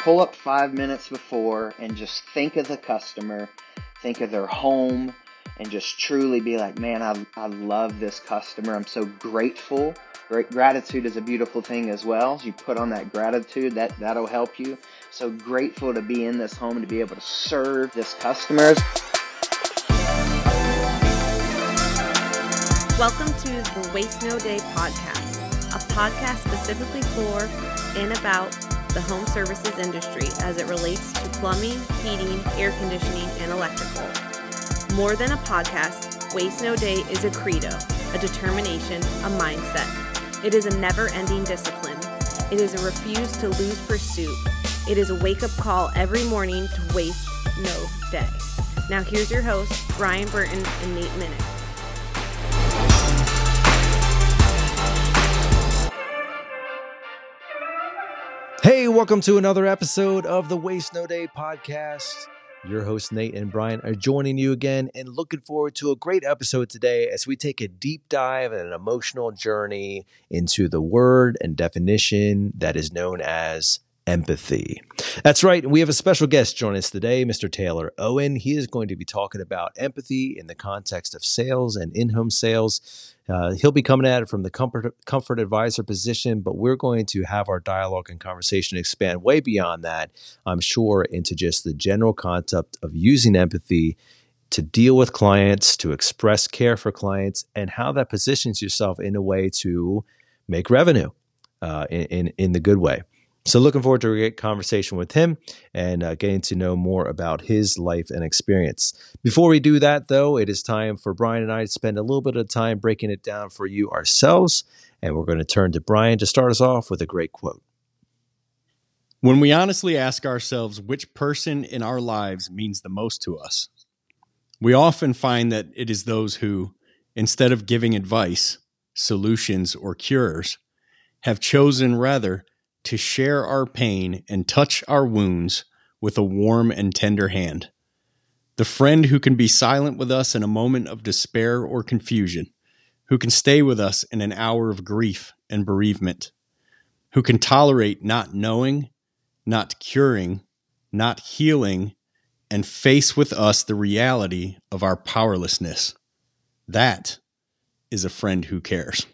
pull up five minutes before and just think of the customer, think of their home, and just truly be like, man, I, I love this customer. I'm so grateful. Great gratitude is a beautiful thing as well. You put on that gratitude, that, that'll help you. So grateful to be in this home to be able to serve this customers. Welcome to the Waste No Day podcast, a podcast specifically for and about the home services industry as it relates to plumbing, heating, air conditioning, and electrical. More than a podcast, Waste No Day is a credo, a determination, a mindset. It is a never ending discipline. It is a refuse to lose pursuit. It is a wake up call every morning to waste no day. Now, here's your hosts, Brian Burton and Nate Minnick. Welcome to another episode of the Waste No Day podcast. Your hosts, Nate and Brian, are joining you again and looking forward to a great episode today as we take a deep dive and an emotional journey into the word and definition that is known as empathy. That's right. We have a special guest joining us today, Mr. Taylor Owen. He is going to be talking about empathy in the context of sales and in home sales. Uh, he'll be coming at it from the comfort, comfort advisor position, but we're going to have our dialogue and conversation expand way beyond that, I'm sure, into just the general concept of using empathy to deal with clients, to express care for clients, and how that positions yourself in a way to make revenue uh, in, in, in the good way. So, looking forward to a great conversation with him and uh, getting to know more about his life and experience. Before we do that, though, it is time for Brian and I to spend a little bit of time breaking it down for you ourselves. And we're going to turn to Brian to start us off with a great quote. When we honestly ask ourselves which person in our lives means the most to us, we often find that it is those who, instead of giving advice, solutions, or cures, have chosen rather to share our pain and touch our wounds with a warm and tender hand. The friend who can be silent with us in a moment of despair or confusion, who can stay with us in an hour of grief and bereavement, who can tolerate not knowing, not curing, not healing, and face with us the reality of our powerlessness. That is a friend who cares.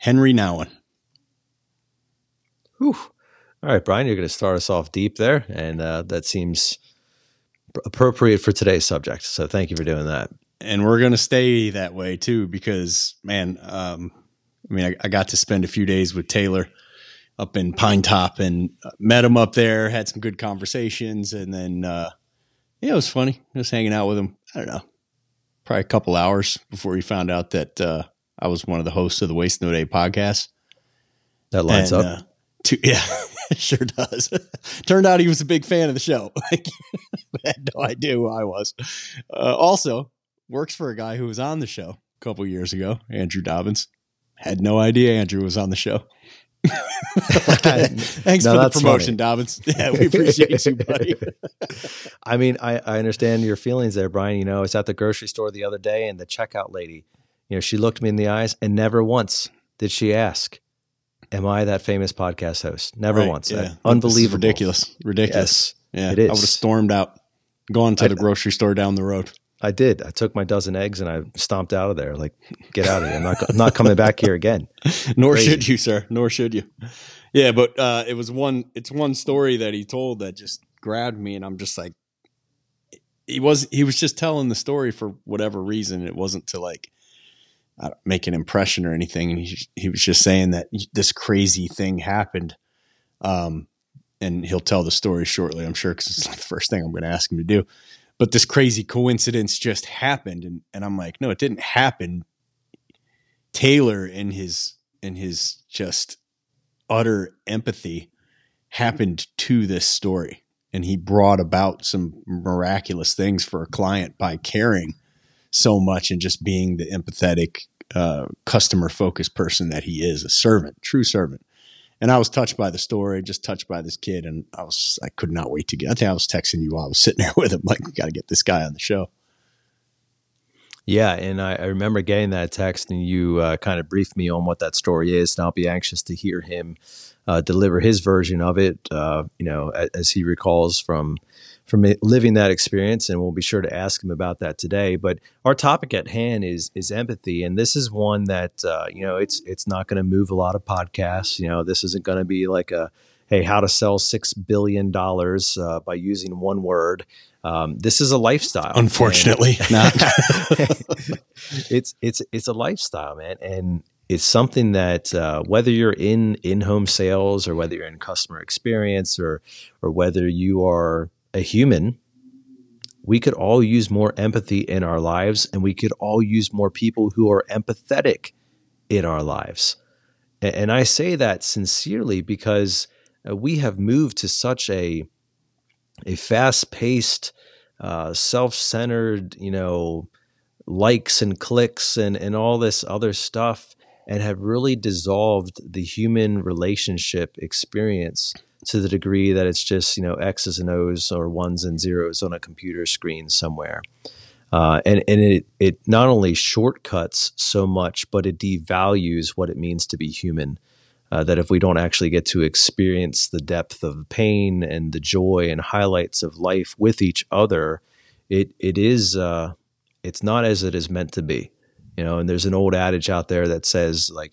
Henri Nouwen. Whew. All right, Brian, you're going to start us off deep there, and uh, that seems appropriate for today's subject. So thank you for doing that. And we're going to stay that way too, because man, um, I mean, I, I, got to spend a few days with Taylor up in Pinetop and uh, met him up there, had some good conversations, and then uh, yeah, it was funny. Just hanging out with him. I don't know, probably a couple hours before he found out that uh, I was one of the hosts of the Waste No Day podcast. That lines and, up. To, yeah, sure does. Turned out he was a big fan of the show. I had no idea who I was. Uh, also, works for a guy who was on the show a couple years ago, Andrew Dobbins. Had no idea Andrew was on the show. Thanks no, for the promotion, funny. Dobbins. Yeah, we appreciate you, buddy. I mean, I, I understand your feelings there, Brian. You know, I was at the grocery store the other day and the checkout lady, you know, she looked me in the eyes and never once did she ask, am I that famous podcast host? Never right, once. Yeah. Unbelievable. ridiculous. Ridiculous. Yes, yeah. It is. I would have stormed out, gone to I, the grocery store down the road. I did. I took my dozen eggs and I stomped out of there. Like, get out of here. I'm not, I'm not coming back here again. Nor Crazy. should you, sir. Nor should you. Yeah, but uh, it was one. It's one story that he told that just grabbed me, and I'm just like, he was. He was just telling the story for whatever reason. It wasn't to like make an impression or anything. And he, he was just saying that this crazy thing happened. Um, and he'll tell the story shortly, I'm sure, because it's not the first thing I'm going to ask him to do. But this crazy coincidence just happened, and and I'm like, no, it didn't happen. Taylor in his in his just utter empathy happened to this story, and he brought about some miraculous things for a client by caring so much and just being the empathetic, uh, customer focused person that he is, a servant, true servant. And I was touched by the story, just touched by this kid, and I was I could not wait to get. I think I was texting you while I was sitting there with him, like we got to get this guy on the show. Yeah, and I, I remember getting that text, and you uh, kind of briefed me on what that story is, and I'll be anxious to hear him uh, deliver his version of it. Uh, you know, as, as, he recalls from from living that experience, and we'll be sure to ask him about that today. But our topic at hand is is empathy, and this is one that uh, you know it's it's not going to move a lot of podcasts. You know, this isn't going to be like a hey, how to sell six billion dollars uh, by using one word. Um, this is a lifestyle. Unfortunately, not. it's it's it's a lifestyle, man, and it's something that uh, whether you're in in home sales or whether you're in customer experience or or whether you are a human, we could all use more empathy in our lives, and we could all use more people who are empathetic in our lives. And, I say that sincerely because uh, we have moved to such a a fast paced, uh, self centered, you know, likes and clicks and, and all this other stuff, and have really dissolved the human relationship experience to the degree that it's just, you know, X's and O's or ones and zeros on a computer screen somewhere. Uh, and and it, it not only shortcuts so much, but it devalues what it means to be human uh, that if we don't actually get to experience the depth of pain and the joy and highlights of life with each other, it it is uh, it's not as it is meant to be. You know, and there's an old adage out there that says like,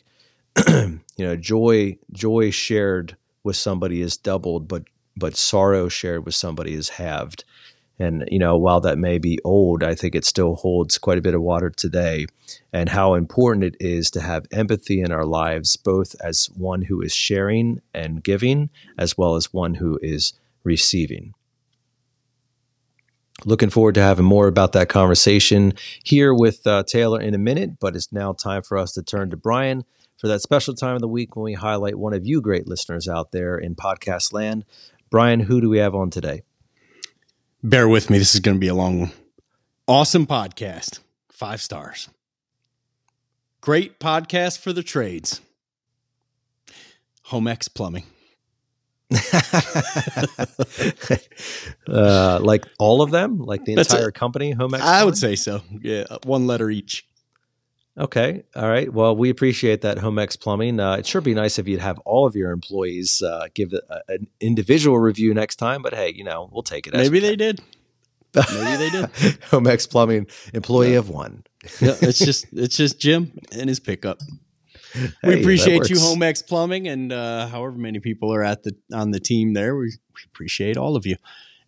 you know, joy joy shared with somebody is doubled, but but sorrow shared with somebody is halved. And, you know, while that may be old, I think it still holds quite a bit of water today. And how important it is to have empathy in our lives, both as one who is sharing and giving, as well as one who is receiving. Looking forward to having more about that conversation here with uh, Taylor in a minute, but it's now time for us to turn to Brian for that special time of the week when we highlight one of you great listeners out there in podcast land. Brian, who do we have on today? bear with me. This is going to be a long one. Awesome podcast. Five stars. Great podcast for the trades. Homex Plumbing. uh, like all of them, like the That's entire a, company, Homex. I would say so. Yeah, one letter each. Okay. All right. Well, we appreciate that Homex Plumbing. Uh, it sure be nice if you'd have all of your employees uh, give a, an individual review next time. But hey, you know, we'll take it. Maybe they did. Maybe they did. Homex Plumbing employee yeah. of one. yeah, it's just it's just Jim and his pickup. Hey, we appreciate you, Homex Plumbing, and uh, however many people are at the on the team there. We, we appreciate all of you,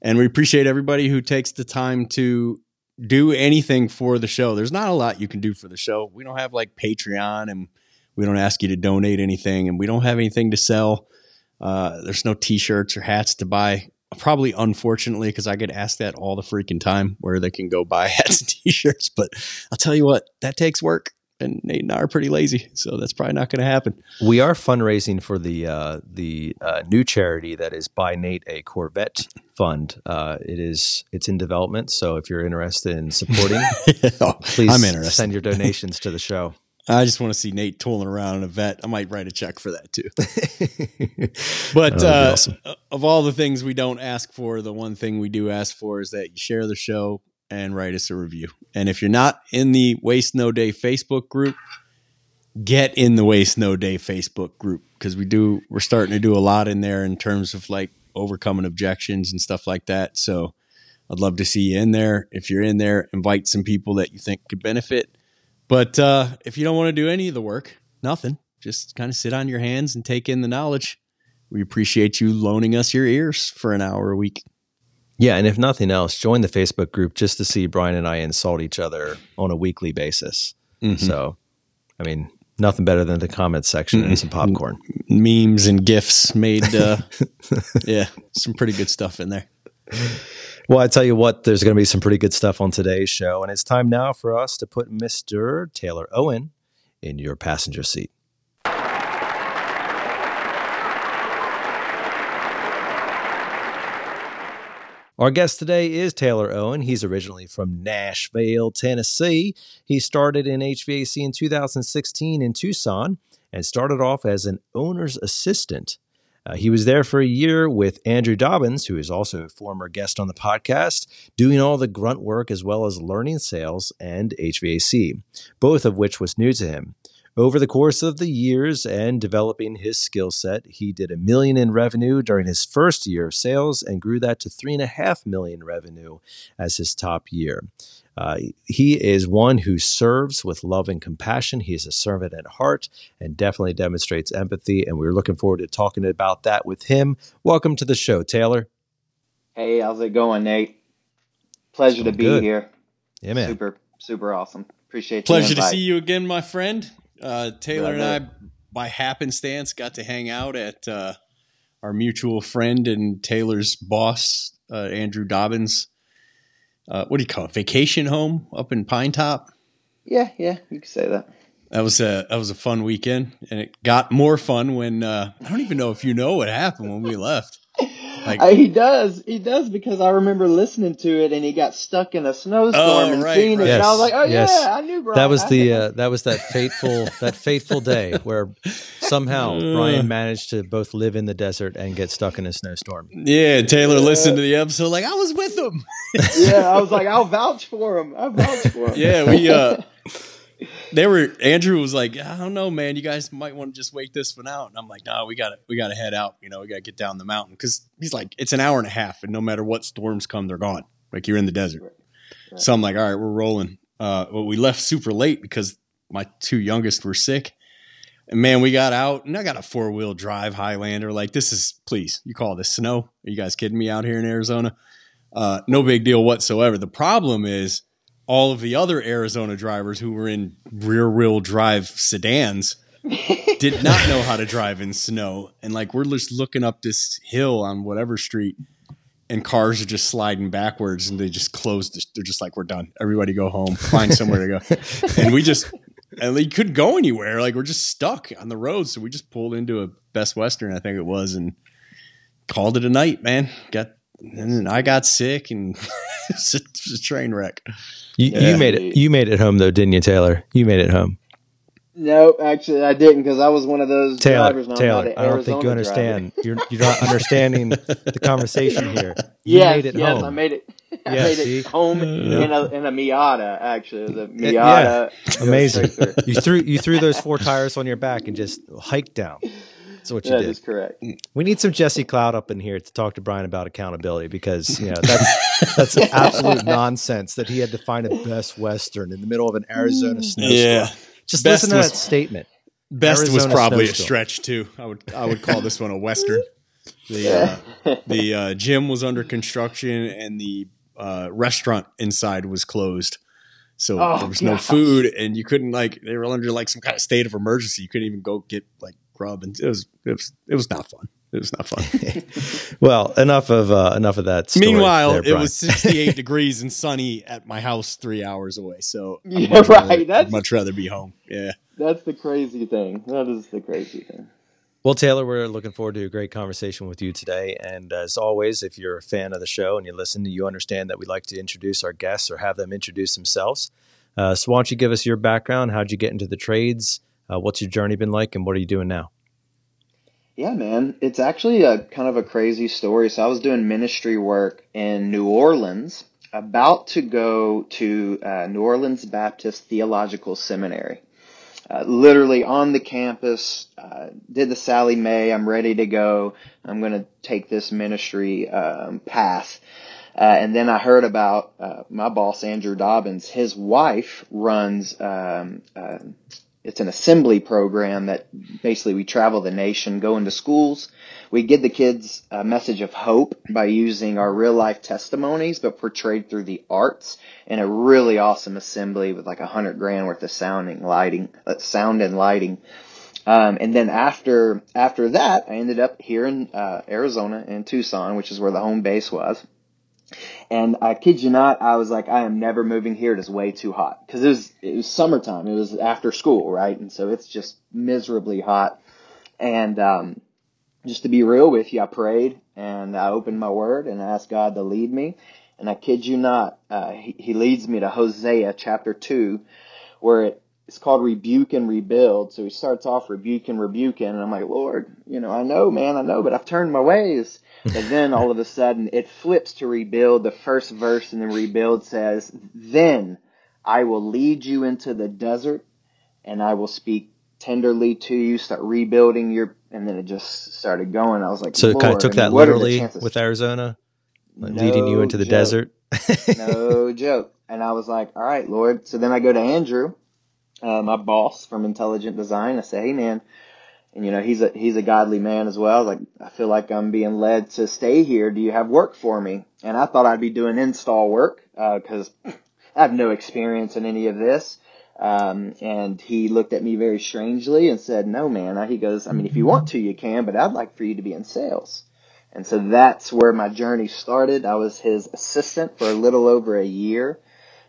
and we appreciate everybody who takes the time to do anything for the show. There's not a lot you can do for the show. We don't have like Patreon and we don't ask you to donate anything and we don't have anything to sell. Uh, there's no t-shirts or hats to buy. Probably unfortunately, because I get asked that all the freaking time where they can go buy hats and t-shirts. But I'll tell you what, that takes work and Nate and I are pretty lazy, so that's probably not going to happen. We are fundraising for the uh, the uh, new charity that is buy Nate a Corvette Fund. Uh, it is it's in development, so if you're interested in supporting, oh, please I'm interested. send your donations to the show. I just want to see Nate tooling around in a vet. I might write a check for that too. but uh, awesome. of all the things we don't ask for, the one thing we do ask for is that you share the show, and write us a review. And if you're not in the Waste No Day Facebook group, get in the Waste No Day Facebook group because we do we're starting to do a lot in there in terms of like overcoming objections and stuff like that. So I'd love to see you in there. If you're in there, invite some people that you think could benefit. But uh, if you don't want to do any of the work, nothing. Just kind of sit on your hands and take in the knowledge. We appreciate you loaning us your ears for an hour a week. Yeah, and if nothing else, join the Facebook group just to see Brian and I insult each other on a weekly basis. Mm-hmm. So, I mean, nothing better than the comments section mm-hmm. and some popcorn, memes and gifs made. Uh, yeah, some pretty good stuff in there. Well, I tell you what, there's going to be some pretty good stuff on today's show, and it's time now for us to put Mister Taylor Owen in your passenger seat. Our guest today is Taylor Owen. He's originally from Nashville, Tennessee. He started in HVAC in 2016 in Tucson and started off as an owner's assistant. Uh, he was there for a year with Andrew Dobbins, who is also a former guest on the podcast, doing all the grunt work as well as learning sales and HVAC, both of which was new to him. Over the course of the years and developing his skill set, he did a million in revenue during his first year of sales and grew that to three and a half million revenue as his top year. Uh, he is one who serves with love and compassion. He is a servant at heart and definitely demonstrates empathy. And we're looking forward to talking about that with him. Welcome to the show, Taylor. Hey, how's it going, Nate? Pleasure to be good. here. Yeah, man. Super, super awesome. Appreciate it. Pleasure to see you again, my friend. Uh, Taylor and I, by happenstance, got to hang out at uh, our mutual friend and Taylor's boss, uh, Andrew Dobbins. Uh, what do you call it? Vacation home up in Pinetop. Yeah, yeah, you could say that. That was a that was a fun weekend, and it got more fun when uh, I don't even know if you know what happened when we left. Like- he does, he does, because I remember listening to it, and he got stuck in a snowstorm Oh, and right, seeing right. it, and I was like, oh yes. yeah, I knew Brian. That was the uh, that was that fateful that fateful day where somehow. Brian managed to both live in the desert and get stuck in a snowstorm. Yeah, Taylor listened to the episode like I was with him. yeah, I was like, I'll vouch for him. I'll vouch for him. Yeah, we uh they were Andrew was like, I don't know, man, you guys might want to just wait this one out. And I'm like, no, we gotta we gotta head out, you know, we gotta get down the mountain. Cause he's like, it's an hour and a half, and no matter what storms come, they're gone. Like you're in the desert. Right. So I'm like, all right, we're rolling. Uh well, we left super late because my two youngest were sick. And man, we got out and I got a four wheel drive Highlander. Like, this is please, you call this snow? Are you guys kidding me out here in Arizona? Uh, no big deal whatsoever. The problem is all of the other Arizona drivers who were in rear wheel drive sedans did not know how to drive in snow. And like we're just looking up this hill on whatever street and cars are just sliding backwards and they just closed. the- They're just like, we're done. Everybody go home, find somewhere to go. And we just, and we couldn't go anywhere. Like we're just stuck on the road. So we just pulled into a Best Western, I think it was, and called it a night, man. Got, and then I got sick and it's a train wreck. You, Yeah. you made it. You made it home though, didn't you, Taylor? You made it home. No, actually, I didn't because I was one of those Taylor, drivers. Taylor, I don't think you understand. You're you're not understanding the conversation here. You yes, made it yes, home. I made it. I Yeah, made see? it home Yeah. in a in a Miata. Actually, the yeah. Miata. goes Amazing. You threw you threw those four tires on your back and just hiked down. That's what you That did. is correct. We need some Jesse Cloud up in here to talk to Brian about accountability because you know that's that's absolute nonsense that he had to find a Best Western in the middle of an Arizona snowstorm. Yeah. Just Best listen to was- that statement. Best was Arizona probably a stretch too. I would I would call this one a western. The uh, the uh, gym was under construction and the uh, restaurant inside was closed, so Oh, there was no gosh. food and you couldn't like they were under like some kind of state of emergency. You couldn't even go get like grub and it was it was it was not fun. It was not fun. Well, enough of uh, enough of that. Story Meanwhile, there, it was 68 degrees and sunny at my house three hours away. So I'd Yeah, much rather- right. That's- I'd much rather be home. Yeah. That's the crazy thing. That is the crazy thing. Well, Taylor, we're looking forward to a great conversation with you today. And as always, if you're a fan of the show and you listen, you understand that we like to introduce our guests or have them introduce themselves. Uh, so, why don't you give us your background? How'd you get into the trades? Uh, what's your journey been like, and what are you doing now? Yeah, man. It's actually a kind of a crazy story. So I was doing ministry work in New Orleans, about to go to uh, New Orleans Baptist Theological Seminary. Uh, literally on the campus, uh, did the Sallie Mae. I'm ready to go. I'm going to take this ministry um, path. Uh, and then I heard about uh, my boss, Andrew Dobbins. His wife runs um, uh, it's an assembly program that basically we travel the nation, go into schools. We give the kids a message of hope by using our real life testimonies, but portrayed through the arts in a really awesome assembly with like a hundred grand worth of sounding, lighting, uh, sound and lighting. Um, and then after after that, I ended up here in uh, Arizona in Tucson, which is where the home base was. And I kid you not, I was like, I am never moving here. It is way too hot because it was it was summertime. It was after school, right? And so it's just miserably hot. And um, just to be real with you, I prayed and I opened my word and I asked God to lead me. And I kid you not, uh, he, he leads me to Hosea chapter two, where it it's called rebuke and rebuild. So he starts off rebuke and rebuking, and I'm like, Lord, you know, I know, man, I know, but I've turned my ways. But then all of a sudden it flips to rebuild. The first verse in the rebuild says, Then I will lead you into the desert and I will speak tenderly to you, start rebuilding your, and then it just started going. I was like, So it kind of took that what are the literally with Arizona, like leading you into the joke. desert. No joke. And I was like, all right, Lord. So then I go to Andrew, uh, my boss from Intelligent Design. I say, hey, man, and you know he's a he's a godly man as well. Like I feel like I'm being led to stay here. Do you have work for me? And I thought I'd be doing install work because I have no experience in any of this. Um, and he looked at me very strangely and said, "No, man." He goes, "I mean, if you want to, you can, but I'd like for you to be in sales." And so that's where my journey started. I was his assistant for a little over a year.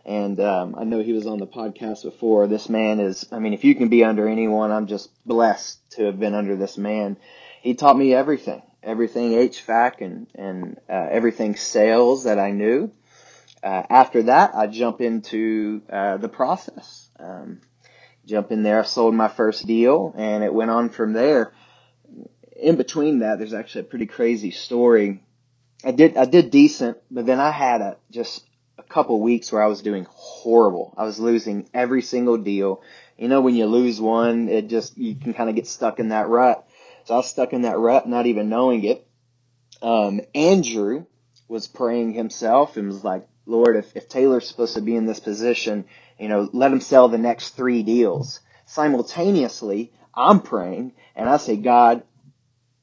And um, I know he was on the podcast before. This man is, I mean, if you can be under anyone, I'm just blessed to have been under this man. He taught me everything, everything HVAC and, and uh, everything sales that I knew. Uh, after that, I jump into uh, the process. Um, jump in there, I sold my first deal, and it went on from there. In between that, there's actually a pretty crazy story. I did I did decent, but then I had a just a couple weeks where I was doing horrible. I was losing every single deal. You know, when you lose one, it just you can kind of get stuck in that rut. So I was stuck in that rut, not even knowing it. Um, Andrew was praying himself and was like, Lord, if, if Taylor's supposed to be in this position, you know, let him sell the next three deals. Simultaneously, I'm praying and I say, God,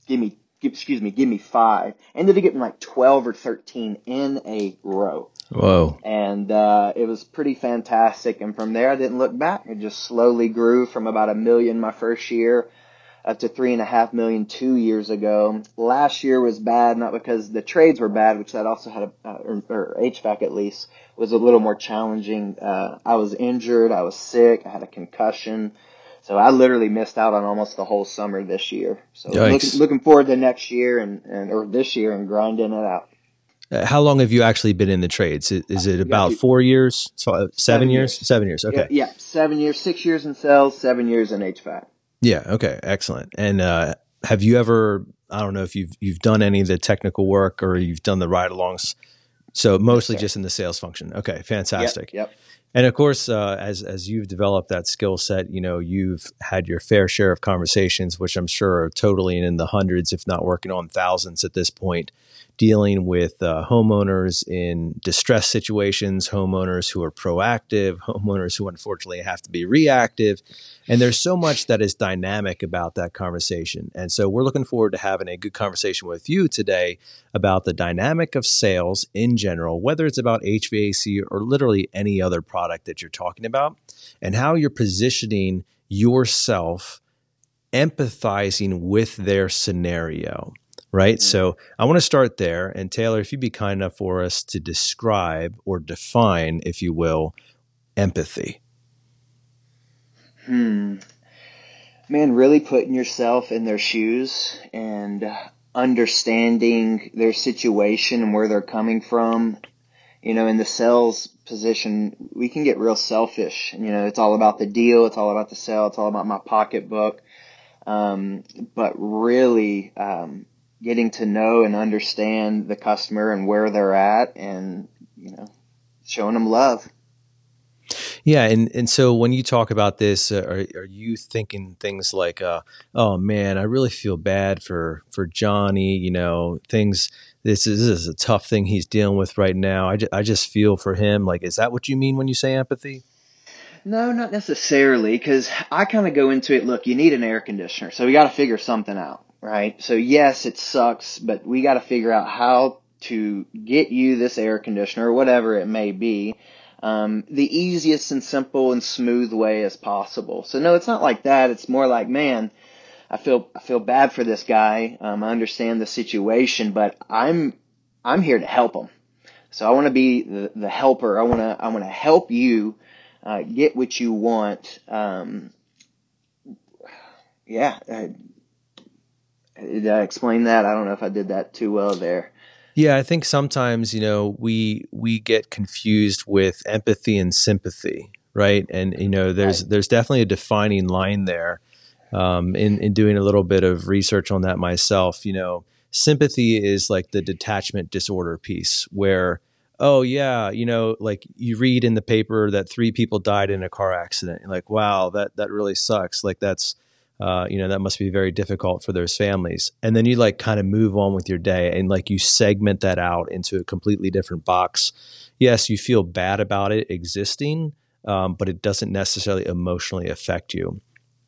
give me, give, excuse me, give me five. Ended up getting like 12 or 13 in a row. Whoa. And, uh, it was pretty fantastic. And from there, I didn't look back. It just slowly grew from about a million my first year up to three and a half million two years ago. Last year was bad, not because the trades were bad, which that also had a, uh, or, or HVAC at least, was a little more challenging. Uh, I was injured. I was sick. I had a concussion. So I literally missed out on almost the whole summer this year. So looking, looking forward to next year and, and, or this year and grinding it out. Uh, How long have you actually been in the trades? Is, is it about four years? So, uh, seven, Seven years? years. Seven years. Okay. Yeah, seven years, six years in sales, seven years in HVAC. Yeah. Okay. Excellent. And uh, have you ever? I don't know if you've you've done any of the technical work or you've done the ride-alongs. So mostly sir. just in the sales function. Okay. Fantastic. Yep. yep. And of course, uh, as as you've developed that skill set, you know you've had your fair share of conversations, which I'm sure are totally in the hundreds, if not working on thousands at this point, dealing with uh, homeowners in distress situations, homeowners who are proactive, homeowners who unfortunately have to be reactive, and there's so much that is dynamic about that conversation. And so we're looking forward to having a good conversation with you today about the dynamic of sales in general, whether it's about HVAC or literally any other product that you're talking about, and how you're positioning yourself empathizing with their scenario. Right. Mhm. So I want to start there. And Taylor, if you'd be kind enough for us to describe or define, if you will, empathy. Hmm. Man, really putting yourself in their shoes and understanding their situation and where they're coming from. You know, in the sales position, we can get real selfish. You know, it's all about the deal. It's all about the sale. It's all about my pocketbook. Um, but really, um, getting to know and understand the customer and where they're at and, you know, showing them love. Yeah, and and so when you talk about this, uh, are are you thinking things like, uh, "Oh man, I really feel bad for for Johnny." You know, things. This is, this is a tough thing he's dealing with right now. I, ju- I just feel for him. Like, is that what you mean when you say empathy? No, not necessarily, because I kind of go into it. Look, you need an air conditioner, so we got to figure something out, right? So yes, it sucks, but we got to figure out how to get you this air conditioner, or whatever it may be, um, the easiest and simple and smooth way as possible. So no, it's not like that. It's more like, man, I feel I feel bad for this guy. Um, I understand the situation, but I'm I'm here to help him. So I want to be the, the helper. I want to I want to help you uh, get what you want. Um, yeah. Uh, did I explain that? I don't know if I did that too well there. Yeah, I think sometimes you know we we get confused with empathy and sympathy, right? And you know, there's Right. there's definitely a defining line there. Um, in in doing a little bit of research on that myself, you know, sympathy is like the detachment disorder piece where oh yeah you know like you read in the paper that three people died in a car accident you're like wow that that really sucks like that's uh, you know that must be very difficult for those families. And then you like kind of move on with your day and like you segment that out into a completely different box. Yes you feel bad about it existing um, but it doesn't necessarily emotionally affect you.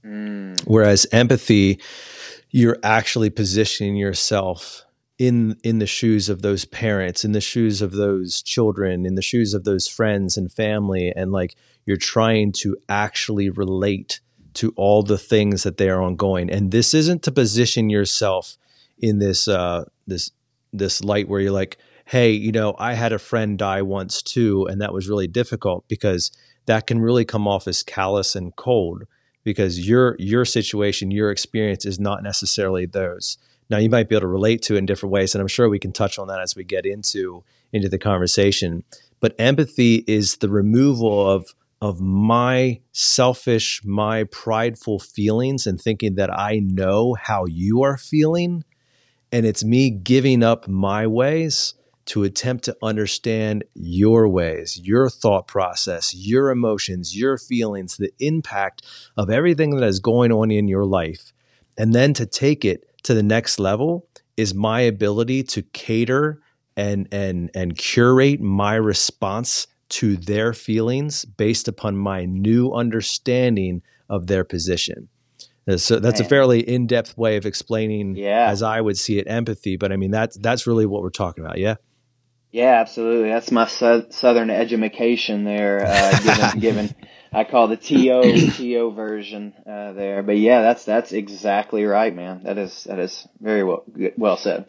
Mm, whereas empathy you're actually positioning yourself in in the shoes of those parents in the shoes of those children in the shoes of those friends and family and like you're trying to actually relate to all the things that they are ongoing and this isn't to position yourself in this uh this this light where you're like hey you know i had a friend die once too and that was really difficult because that can really come off as callous and cold because your your situation, your experience is not necessarily theirs. Now you might be able to relate to it in different ways, and I'm sure we can touch on that as we get into into the conversation. But empathy is the removal of of my selfish, my prideful feelings and thinking that I know how you are feeling. And it's me giving up my ways to attempt to understand your ways, your thought process, your emotions, your feelings, the impact of everything that is going on in your life. And then to take it to the next level is my ability to cater and and and curate my response to their feelings based upon my new understanding of their position. Uh, So that's a fairly in-depth way of explaining Yeah. as I would see it empathy, but I mean that's that's really what we're talking about, yeah. yeah, absolutely. That's my sou- southern education there. Uh, given, given, I call the TO TO version uh, there. But yeah, that's that's exactly right, man. That is that is very well well said.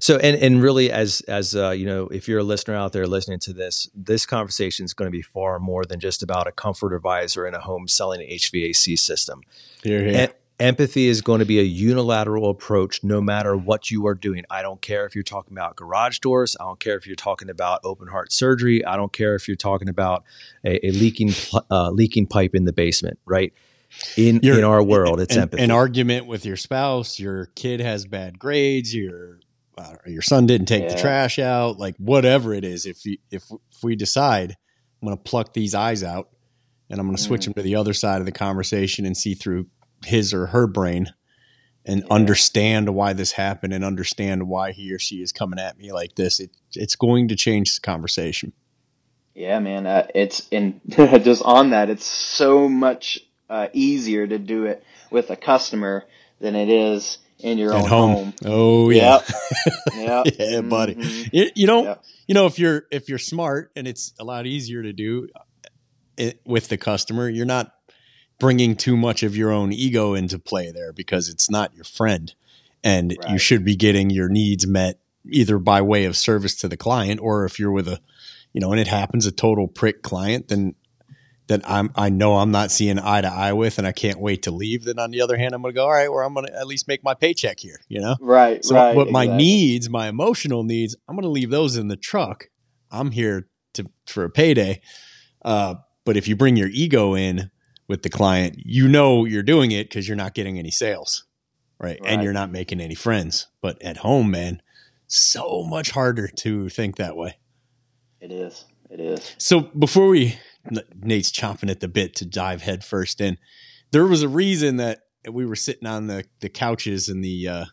So and and really as as uh, you know, if you're a listener out there listening to this, this conversation is going to be far more than just about a comfort advisor in a home selling an HVAC system. Here, here. Em- empathy is going to be a unilateral approach no matter what you are doing. I don't care if you're talking about garage doors. I don't care if you're talking about open heart surgery. I don't care if you're talking about a, a leaking uh, leaking pipe in the basement. Right in in our world, it's an, empathy. an argument with your spouse, your kid has bad grades, your uh, your son didn't take the trash out, like whatever it is. If you, if if we decide I'm going to pluck these eyes out and I'm going to switch Mm. them to the other side of the conversation and see through his or her brain and Yeah. understand why this happened and understand why he or she is coming at me like this, it, it's going to change the conversation. Yeah, man. Uh, it's in just on that. It's so much uh, easier to do it with a customer than it is in your At own home. home. Oh yeah. Yep. yeah, buddy. Mhm. You, you don't Yep. you know if you're if you're smart and it's a lot easier to do it with the customer you're not bringing too much of your own ego into play there because it's not your friend and you should be getting your needs met either by way of service to the client or if you're with a you know and it happens a total prick client then that I'm I know I'm not seeing eye to eye with and I can't wait to leave then on the other hand I'm going to go all right well I'm going to at least make my paycheck here you know Right. so, right. but my exactly. needs, my emotional needs, I'm going to leave those in the truck. I'm here to for a payday. Uh, but if you bring your ego in with the client, you know you're doing it because you're not getting any sales, right? And you're not making any friends. But at home, man, so much harder to think that way. It is. It is. So before we, Nate's chomping at the bit to dive headfirst in. There was a reason that we were sitting on the the couches in the uh,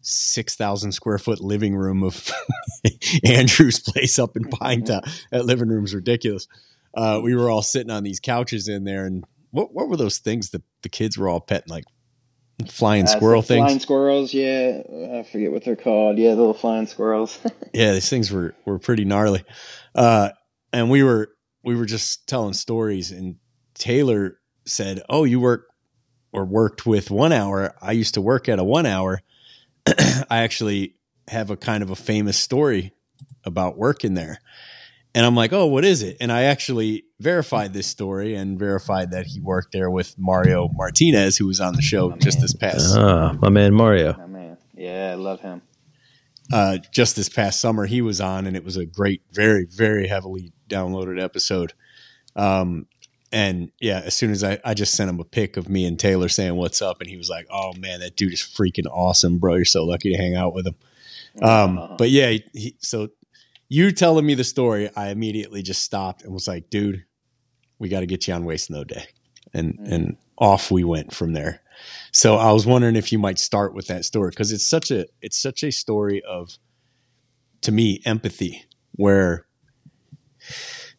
six thousand square foot living room of Andrew's place up in Pinetop. That living room's ridiculous. Uh, we were all sitting on these couches in there, and what what were those things that the kids were all petting, like flying Uh, squirrel so Flying squirrels. Yeah. I forget what they're called. Yeah, the little flying squirrels. yeah, these things were were pretty gnarly. Uh, and we were we were just telling stories, and Taylor said, "Oh, you work or worked with one hour. I used to work at a one hour. I actually have a kind of a famous story about working there." And I'm like, "Oh, what is it?" And I actually verified this story and verified that he worked there with Mario Martinez, who was on the show Oh, just man. this past Ah, my man Mario. oh man. Yeah, I love him. uh, just this past summer he was on, and it was a great, very, very heavily downloaded episode. Um, and yeah, as soon as I, I just sent him a pic of me and Taylor saying what's up, and he was like, "Oh man, that dude is freaking awesome, bro. You're so lucky to hang out with him." Um, but yeah, he, he, so you telling me the story, I immediately just stopped and was like, "Dude, we got to get you on Waste No Day," and Mm. and off we went from there. So I was wondering if you might start with that story because it's such a it's such a story of to me empathy where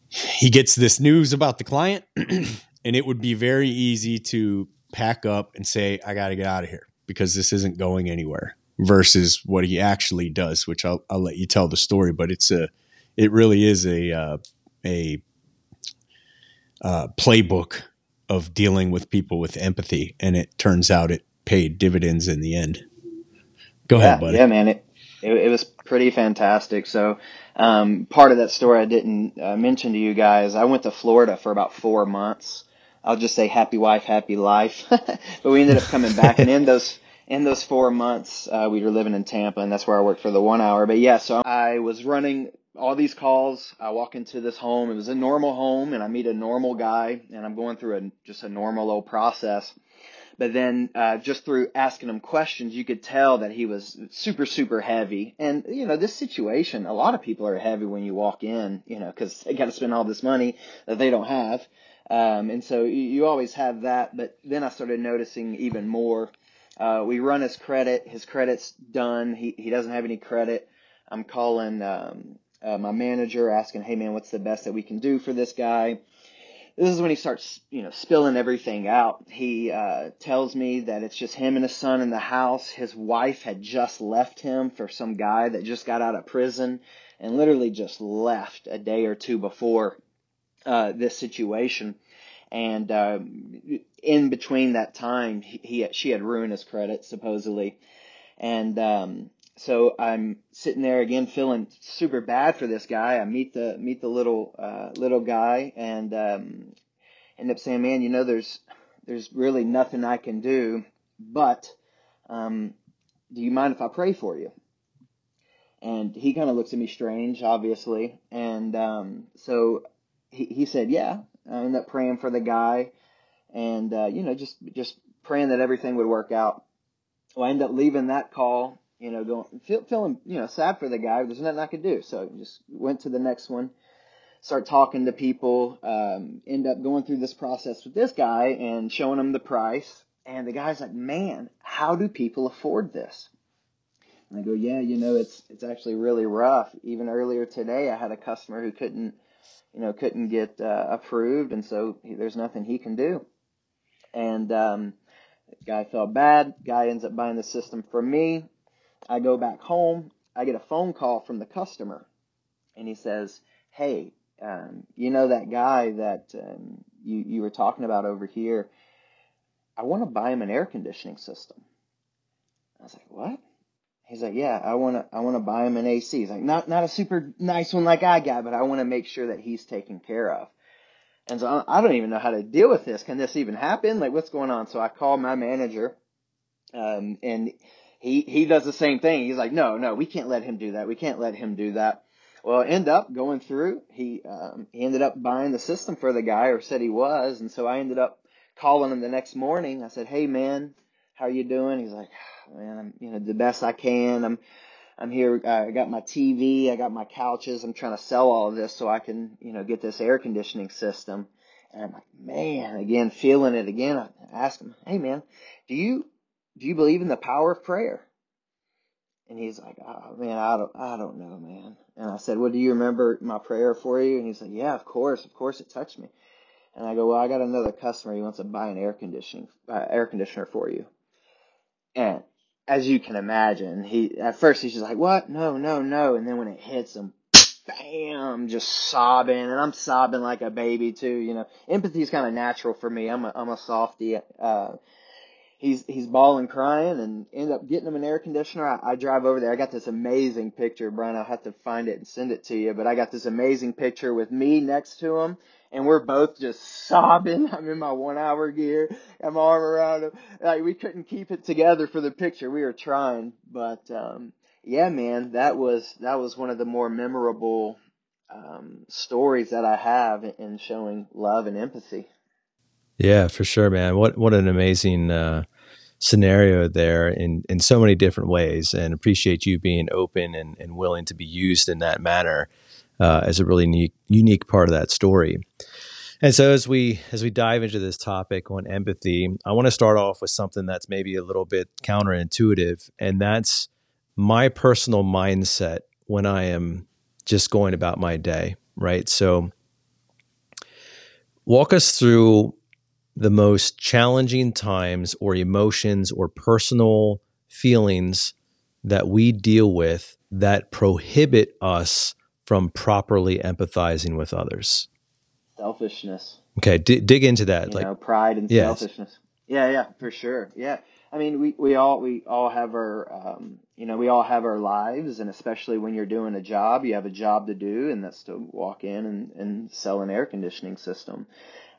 he gets this news about the client and it would be very easy to pack up and say i got to get out of here because this isn't going anywhere versus what he actually does which i'll, I'll let you tell the story but it's a it really is a uh, a uh, playbook of dealing with people with empathy and it turns out it paid dividends in the end go yeah, ahead buddy yeah, man. It, it it was pretty fantastic. So, um, part of that story I didn't uh, mention to you guys. I went to Florida for about four months. I'll just say happy wife, happy life. but we ended up coming back, and in those in those four months, uh, we were living in Tampa, and that's where I worked for the one hour. But yeah, so I was running all these calls. I walk into this home. It was a normal home, and I meet a normal guy, and I'm going through a just a normal old process. But then, uh, just through asking him questions, you could tell that he was super, super heavy. And, you know, this situation, a lot of people are heavy when you walk in, you know, cause they got to spend all this money that they don't have. Um, and so you, you always have that. But then I started noticing even more. Uh, we run his credit. His credit's done. He, he doesn't have any credit. I'm calling, um, uh, my manager asking, Hey man, what's the best that we can do for this guy? This is when he starts, you know, spilling everything out. He uh, tells me that it's just him and his son in the house. His wife had just left him for some guy that just got out of prison, and literally just left a day or two before uh, this situation. And um, in between that time, he, he she had ruined his credit supposedly, and um, so I'm sitting there again feeling super bad for this guy. I meet the meet the little uh, little guy and um, end up saying, "Man, you know, there's there's really nothing I can do, but um, do you mind if I pray for you?" And he kind of looks at me strange, obviously, and um, so he he said, "Yeah." I end up praying for the guy, and uh, you know, just just praying that everything would work out. Well, I end up leaving that call you know, going feel, feeling you know sad for the guy. There's nothing I could do, so just went to the next one. Start talking to people. Um, end up going through this process with this guy and showing him the price. And the guy's like, "Man, how do people afford this?" And I go, "Yeah, you know, it's it's actually really rough. Even earlier today, I had a customer who couldn't, you know, couldn't get uh, approved, and so he, there's nothing he can do." And um, guy felt bad. Guy ends up buying the system from me. I go back home. I get a phone call from the customer, and he says, "Hey, um, you know that guy that um, you you were talking about over here? I want to buy him an air conditioning system." I was like, "What?" He's like, "Yeah, I want to I want to buy him an AC." He's like, "Not not a super nice one like I got, but I want to make sure that he's taken care of." And so I don't even know how to deal with this. Can this even happen? Like, what's going on? So I call my manager, um, and he he does the same thing. He's like, no, no, we can't let him do that. We can't let him do that. Well, end up going through. He um, he ended up buying the system for the guy, or said he was, and so I ended up calling him the next morning. I said, hey man, how you doing? He's like, man, I'm you know the best I can. I'm I'm here. I got my TV. I got my couches. I'm trying to sell all of this so I can you know get this air conditioning system. And I'm like, man, again, feeling it again. I ask him, hey man, do you do you believe in the power of prayer? And he's like, oh man, I don't, I don't know, man. And I said, well, do you remember my prayer for you? And he's like, yeah, of course, of course, it touched me. And I go, well, I got another customer. He wants to buy an air conditioning, uh, air conditioner for you. And as you can imagine, he at first he's just like, what? No, no, no. And then when it hits him, bam, just sobbing, and I'm sobbing like a baby too. You know, empathy is kind of natural for me. I'm a, I'm a softie. Uh, he's he's bawling, crying, and end up getting him an air conditioner. I, I drive over there. I got this amazing picture, Brian. I'll have to find it and send it to you. But I got this amazing picture with me next to him, and we're both just sobbing. I'm in my one hour gear. got my arm around him. Like we couldn't keep it together for the picture. We were trying, but um, yeah, man, that was that was one of the more memorable um, stories that I have in showing love and empathy. Yeah, for sure, man. What what an amazing uh, scenario there in in so many different ways, and appreciate you being open and, and willing to be used in that manner uh, as a really unique unique part of that story. And so as we as we dive into this topic on empathy, I want to start off with something that's maybe a little bit counterintuitive, and that's my personal mindset when I am just going about my day, right? So walk us through the most challenging times or emotions or personal feelings that we deal with that prohibit us from properly empathizing with others selfishness. Okay, d- dig into that. You like know, pride and Yes. selfishness. Yeah, yeah, for sure. Yeah. I mean, we, we all we all have our um, you know we all have our lives, and especially when you're doing a job, you have a job to do, and that's to walk in and, and sell an air conditioning system.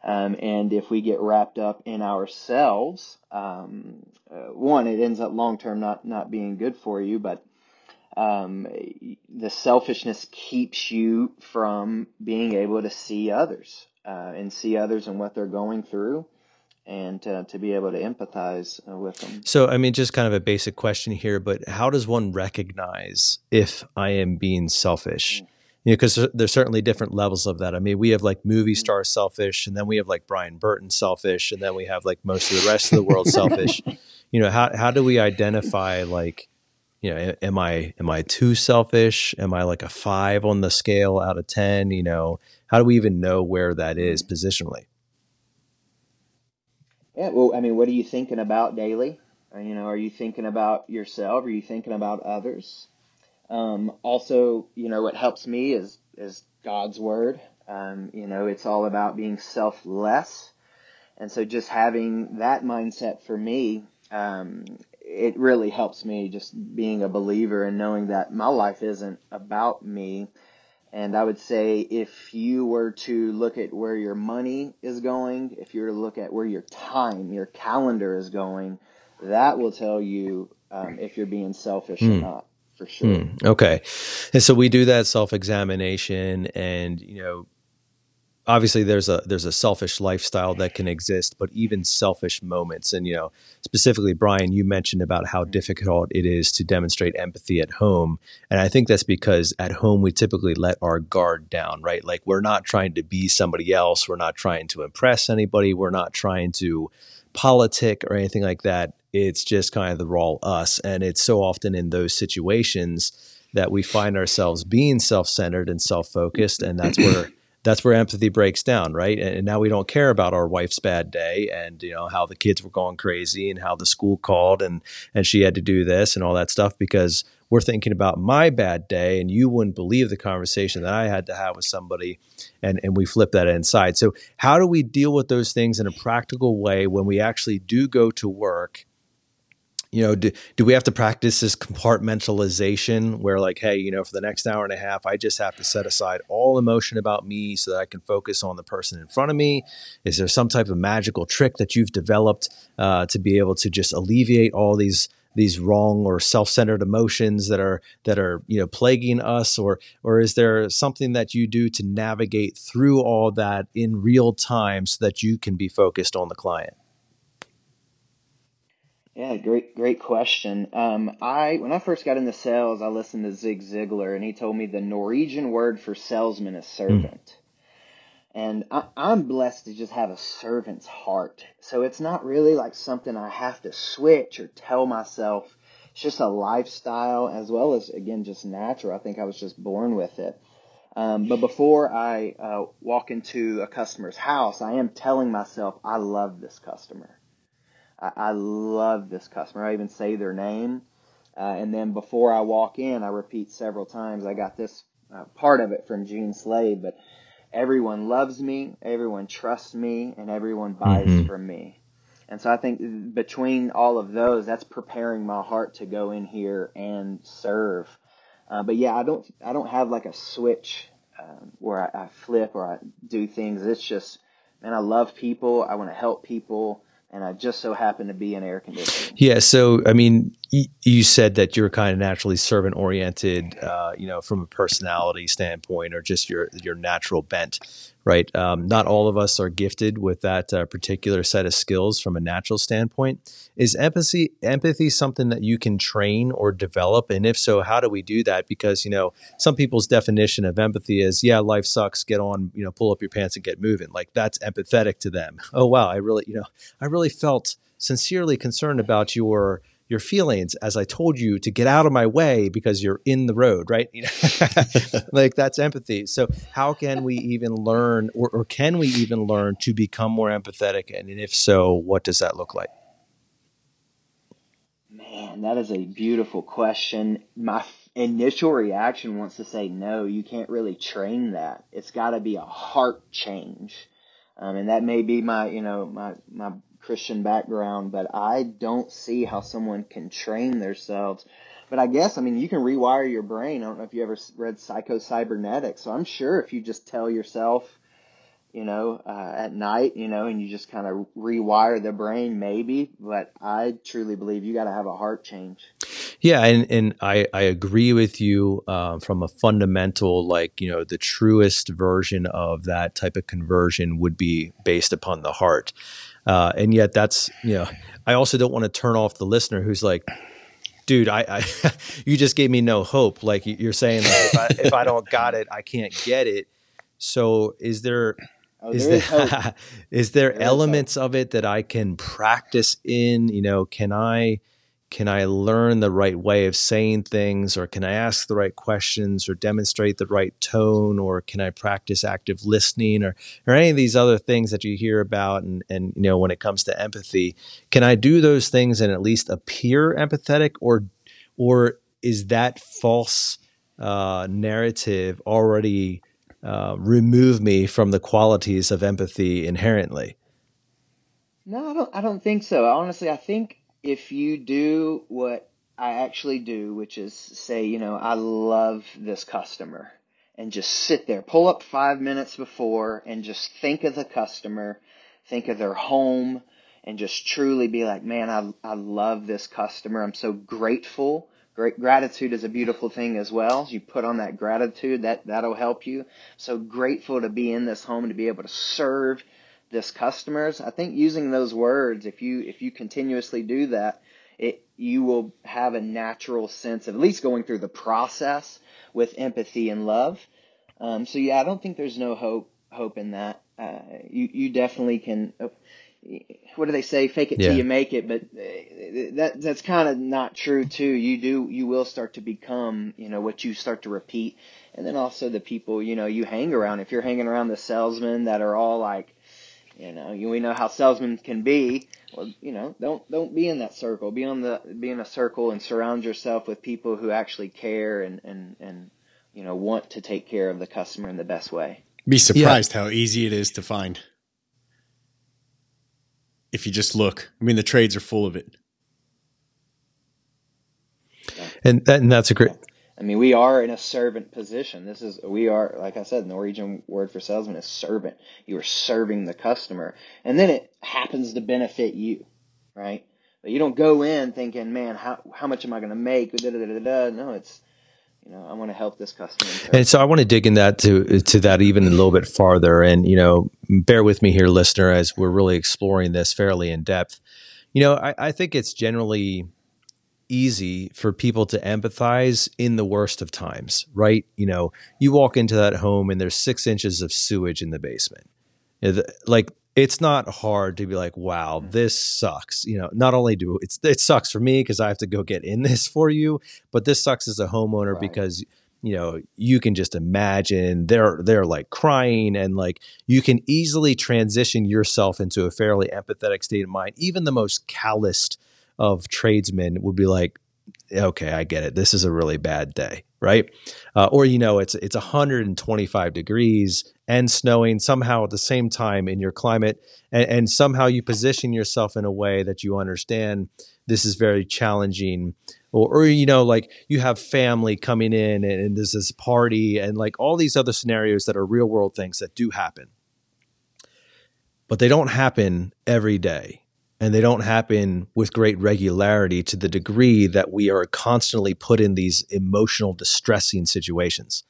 Um, and if we get wrapped up in ourselves, um, uh, one, it ends up long term not not being good for you, but um, the selfishness keeps you from being able to see others uh, and see others and what they're going through and uh, to be able to empathize uh, with them. so. I mean, just kind of a basic question here, but how does one recognize if I am being selfish? Mm. You know, because there's certainly different levels of that. I mean, we have like movie Mm. star selfish, and then we have like Brian Burton selfish, and then we have like most of the rest of the world selfish. You know, how how do we identify like, you know, am I am I too selfish? Am I like a five on the scale out of ten? You know, how do we even know where that is Mm. positionally? Yeah, well, I mean, what are you thinking about daily? Uh, you know, are you thinking about yourself? Are you thinking about others? Um, also, you know, what helps me is is God's word. Um, you know, it's all about being selfless, and so just having that mindset for me, um, it really helps me just being a believer and knowing that my life isn't about me. And I would say if you were to look at where your money is going, if you were to look at where your time, your calendar is going, that will tell you um, if you're being selfish or Hmm. not, for sure. Hmm, okay. And so we do that self-examination and you know obviously there's a there's a selfish lifestyle that can exist but even selfish moments. And you know specifically Brian you mentioned about how difficult it is to demonstrate empathy at home. And I think that's because at home we typically let our guard down right? Like we're not trying to be somebody else. We're not trying to impress anybody. We're not trying to politic or anything like that it's just kind of the raw us. And it's so often in those situations that we find ourselves being self-centered and self-focused and that's where that's where empathy breaks down right? And, and now we don't care about our wife's bad day and you know how the kids were going crazy and how the school called and and she had to do this and all that stuff because we're thinking about my bad day and you wouldn't believe the conversation that I had to have with somebody and and we flip that inside. So how do we deal with those things in a practical way when we actually do go to work you know do, do we have to practice this compartmentalization where like hey you know for the next hour and a half i just have to set aside all emotion about me so that i can focus on the person in front of me? Is there some type of magical trick that you've developed uh, to be able to just alleviate all these these wrong or self-centered emotions that are that are you know plaguing us? Or or is there something that you do to navigate through all that in real time so that you can be focused on the client Yeah, great, great question. Um, I when I first got into sales, I listened to Zig Ziglar, and he told me the Norwegian word for salesman is servant. And I, I'm blessed to just have a servant's heart. So it's not really like something I have to switch or tell myself. It's just a lifestyle as well as, again, just natural. I think I was just born with it. Um, but before I uh, walk into a customer's house, I am telling myself, I love this customer. I, I love this customer. I even say their name. Uh, and then before I walk in, I repeat several times. I got this uh, part of it from Gene Slade, but everyone loves me, everyone trusts me, and everyone buys Mhm. from me. And so I think between all of those, that's preparing my heart to go in here and serve. Uh, but yeah, I don't, I don't have like a switch um, where I, I flip or I do things. It's just, man, I love people. I want to help people, and I just so happen to be in air conditioning. Yeah. So, I mean, you said that you're kind of naturally servant oriented, uh, you know, from a personality standpoint or just your your natural bent, right? Um, not all of us are gifted with that uh, particular set of skills from a natural standpoint. Is empathy empathy something that you can train or develop? And if so, how do we do that? Because you know, some people's definition of empathy is, yeah, life sucks, get on, you know, pull up your pants and get moving. Like that's empathetic to them. Oh wow, I really, you know, I really felt sincerely concerned about your your feelings as I told you to get out of my way because you're in the road, right? Like that's empathy. So how can we even learn or, or, can we even learn to become more empathetic? And if so, what does that look like? Man, that is a beautiful question. My initial reaction wants to say, no, you can't really train that. It's got to be a heart change. Um, and that may be my, you know, my, my Christian background, but I don't see how someone can train themselves. But I guess, I mean, you can rewire your brain. I don't know if you ever read Psycho Cybernetics. So I'm sure if you just tell yourself, you know, uh, at night, you know, and you just kind of rewire the brain, maybe. But I truly believe you got to have a heart change. Yeah, and and I I agree with you uh, from a fundamental, like you know, the truest version of that type of conversion would be based upon the heart. Uh, and yet that's, you know, I also don't want to turn off the listener who's like, dude, I, I you just gave me no hope. Like you're saying, like, if, I, if I don't got it, I can't get it. So is there, oh, is there, is, is there, there elements is of it that I can practice in, you know, can I, can I learn the right way of saying things, or can I ask the right questions, or demonstrate the right tone, or can I practice active listening, or or any of these other things that you hear about? And and you know when it comes to empathy, can I do those things and at least appear empathetic, or or is that false uh, narrative already uh, remove me from the qualities of empathy inherently? No, I don't. I don't think so. Honestly, I think if you do what I actually do, which is say, you know, I love this customer and just sit there, pull up five minutes before and just think of the customer, think of their home and just truly be like, man, I, I love this customer. I'm so grateful. Great gratitude is a beautiful thing as well. You put on that gratitude, that, that'll help you. So grateful to be in this home, to be able to serve this customers. I think using those words, if you if you continuously do that, it you will have a natural sense of at least going through the process with empathy and love. Um, so yeah, I don't think there's no hope hope in that. Uh, you you definitely can. Uh, what do they say? Fake it yeah. till you make it, but uh, that that's kind of not true too. You do you will start to become you know what you start to repeat, and then also the people you know you hang around. If you're hanging around the salesmen that are all like you know, you, we know how salesmen can be. Well, you know, don't don't be in that circle. Be on the be in a circle and surround yourself with people who actually care and and and you know want to take care of the customer in the best way. Be surprised yeah. how easy it is to find. If you just look, I mean, the trades are full of it. And, that, and that's a great I mean, we are in a servant position. This is, we are, like I said, the Norwegian word for salesman is servant. You are serving the customer. And then it happens to benefit you, right? But you don't go in thinking, man, how, how much am I going to make? Da, da, da, No, it's, you know, I want to help this customer. And so I want to dig in that to, to that even a little bit farther. And, you know, bear with me here, listener, as we're really exploring this fairly in depth. You know, I, I think it's generally, easy for people to empathize in the worst of times, right? You know, you walk into that home and there's six inches of sewage in the basement. Like, it's not hard to be like, wow, mm. this sucks. You know, not only do it's it sucks for me because I have to go get in this for you, but this sucks as a homeowner right. because you know you can just imagine they're they're like crying and like you can easily transition yourself into a fairly empathetic state of mind even the most calloused of tradesmen would be like, okay, I get it. This is a really bad day, right? Uh, or you know, it's it's 125 degrees and snowing somehow at the same time in your climate, and, and somehow you position yourself in a way that you understand this is very challenging. Or, or you know, like you have family coming in and, and there's this party and like all these other scenarios that are real world things that do happen, but they don't happen every day and they don't happen with great regularity to the degree that we are constantly put in these emotional distressing situations.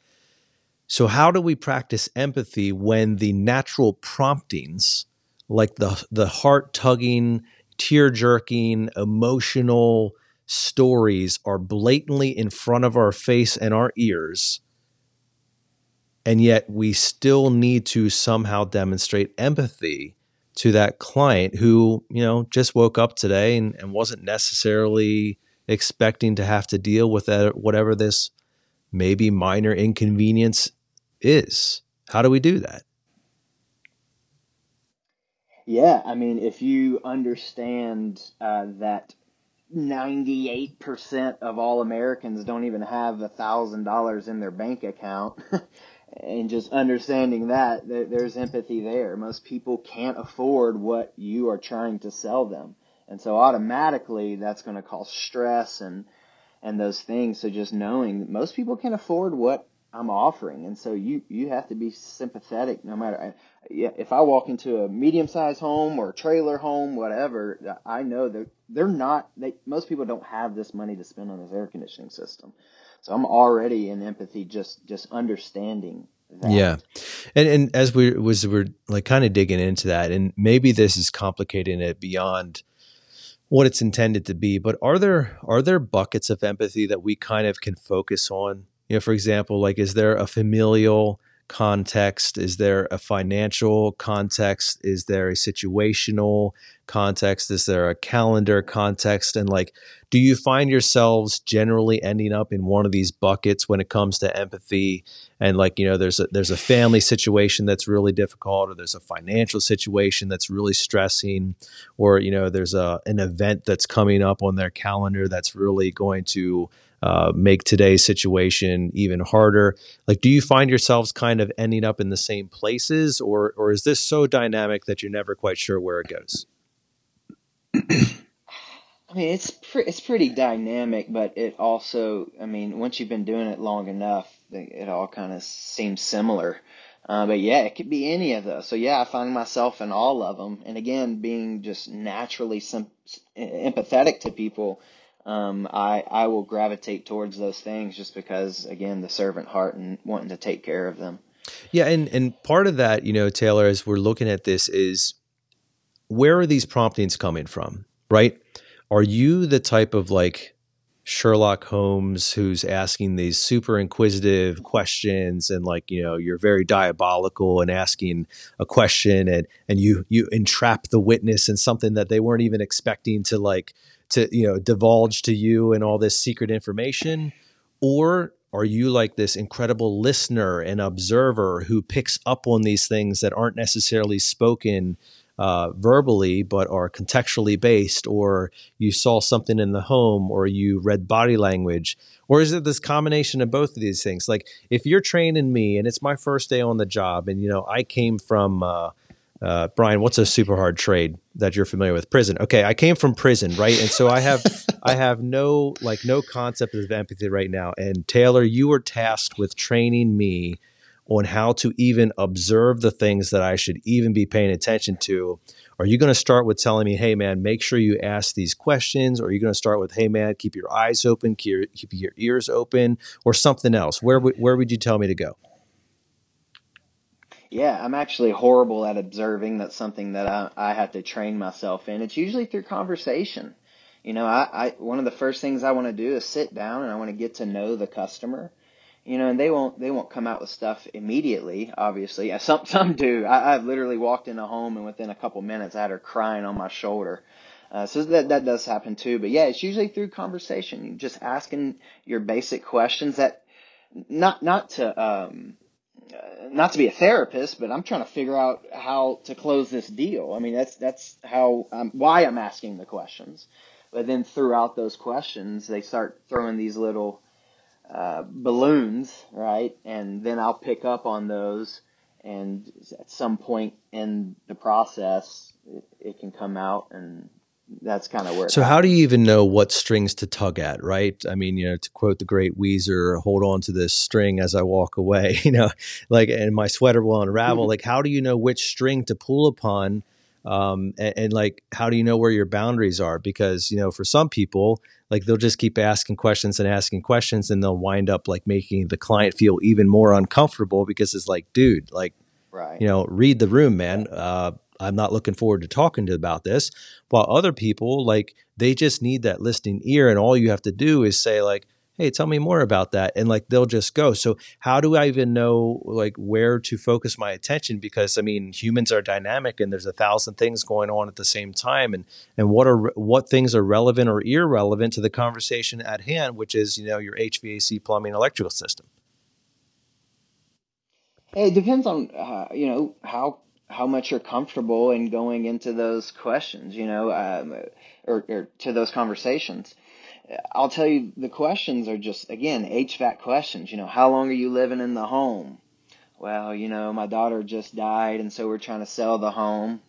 So how do we practice empathy when the natural promptings like the the heart tugging, tear jerking, emotional stories are blatantly in front of our face and our ears and yet we still need to somehow demonstrate empathy to that client who you know just woke up today and, and wasn't necessarily expecting to have to deal with that whatever this maybe minor inconvenience is. How do we do that? Yeah i mean if you understand uh, that 98% of all americans don't even have a thousand dollars in their bank account and just understanding that there's empathy there. Most people can't afford what you are trying to sell them. And so automatically that's going to cause stress and, and those things. So just knowing that most people can afford what I'm offering. And so you, you have to be sympathetic no matter, yeah, if I walk into a medium sized home or a trailer home, whatever, I know that they're not, they, most people don't have this money to spend on this air conditioning system. So I'm already in empathy, just just understanding. That. Yeah, and and as we was we're like kind of digging into that, and maybe this is complicating it beyond what it's intended to be. But are there are there buckets of empathy that we kind of can focus on? You know, for example, like is there a familial context? Is there a financial context? Is there a situational context? Is there a calendar context? And like, do you find yourselves generally ending up in one of these buckets when it comes to empathy? And like, you know, there's a there's a family situation that's really difficult, or there's a financial situation that's really stressing, or you know, there's a an event that's coming up on their calendar that's really going to uh, make today's situation even harder. Like, do you find yourselves kind of ending up in the same places, or or is this so dynamic that you're never quite sure where it goes? I mean, it's pre- it's pretty dynamic, but it also, I mean, once you've been doing it long enough, it all kind of seems similar. Uh, but yeah, it could be any of those. So yeah, I find myself in all of them. And again, being just naturally sim- empathetic to people, um, I I will gravitate towards those things just because again, the servant heart and wanting to take care of them. Yeah, and and part of that, you know, Taylor, as we're looking at this, is where are these promptings coming from, right? Are you the type of like Sherlock Holmes who's asking these super inquisitive questions and like, you know, you're very diabolical and asking a question and and you you entrap the witness in something that they weren't even expecting to like to, you know, divulge to you and all this secret information? Or are you like this incredible listener and observer who picks up on these things that aren't necessarily spoken uh, verbally but are contextually based, or you saw something in the home, or you read body language, or is it this combination of both of these things? Like if you're training me and it's my first day on the job, and you know I came from uh, uh, Brian, what's a super hard trade that you're familiar with? Prison. Okay, I came from prison, right? And so I have I have no like no concept of empathy right now. And Taylor, you were tasked with training me on how to even observe the things that I should even be paying attention to? Are you going to start with telling me, hey, man, make sure you ask these questions? Or are you going to start with, hey, man, keep your eyes open, keep your, keep your ears open, or something else? Where, where would you tell me to go? Yeah, I'm actually horrible at observing. That's something that I, I have to train myself in. It's usually through conversation. You know, I, I one of the first things I want to do is sit down and I want to get to know the customer you know, and they won't they won't come out with stuff immediately. Obviously, some some do. I, I've literally walked in a home and within a couple minutes I had her crying on my shoulder. Uh, so that that does happen too. But yeah, it's usually through conversation, just asking your basic questions. That not not to um, not to be a therapist, but I'm trying to figure out how to close this deal. I mean, that's that's how um, why I'm asking the questions. But then throughout those questions, they start throwing these little uh, balloons, right? And then I'll pick up on those, and at some point in the process, it, it can come out, and that's kind of where. So, how do you even know what strings to tug at, right? I mean, you know, to quote the great Weezer, "Hold on to this string as I walk away," you know, like, and my sweater will unravel. like, how do you know which string to pull upon? um, and, and like how do you know where your boundaries are because you know for some people like they'll just keep asking questions and asking questions and they'll wind up like making the client feel even more uncomfortable because it's like dude like Right. you know read the room man uh, i'm not looking forward to talking to about this while other people like they just need that listening ear and all you have to do is say like hey tell me more about that and like they'll just go. So how do i even know like where to focus my attention? Because i mean humans are dynamic and there's a thousand things going on at the same time and and what are what things are relevant or irrelevant to the conversation at hand which is you know your hvac plumbing electrical system. It depends on uh, you know how how much you're comfortable in going into those questions, you know, um, or, or to those conversations. I'll tell you, the questions are just again HVAC questions. You know, how long are you living in the home? Well, you know, my daughter just died, and so we're trying to sell the home.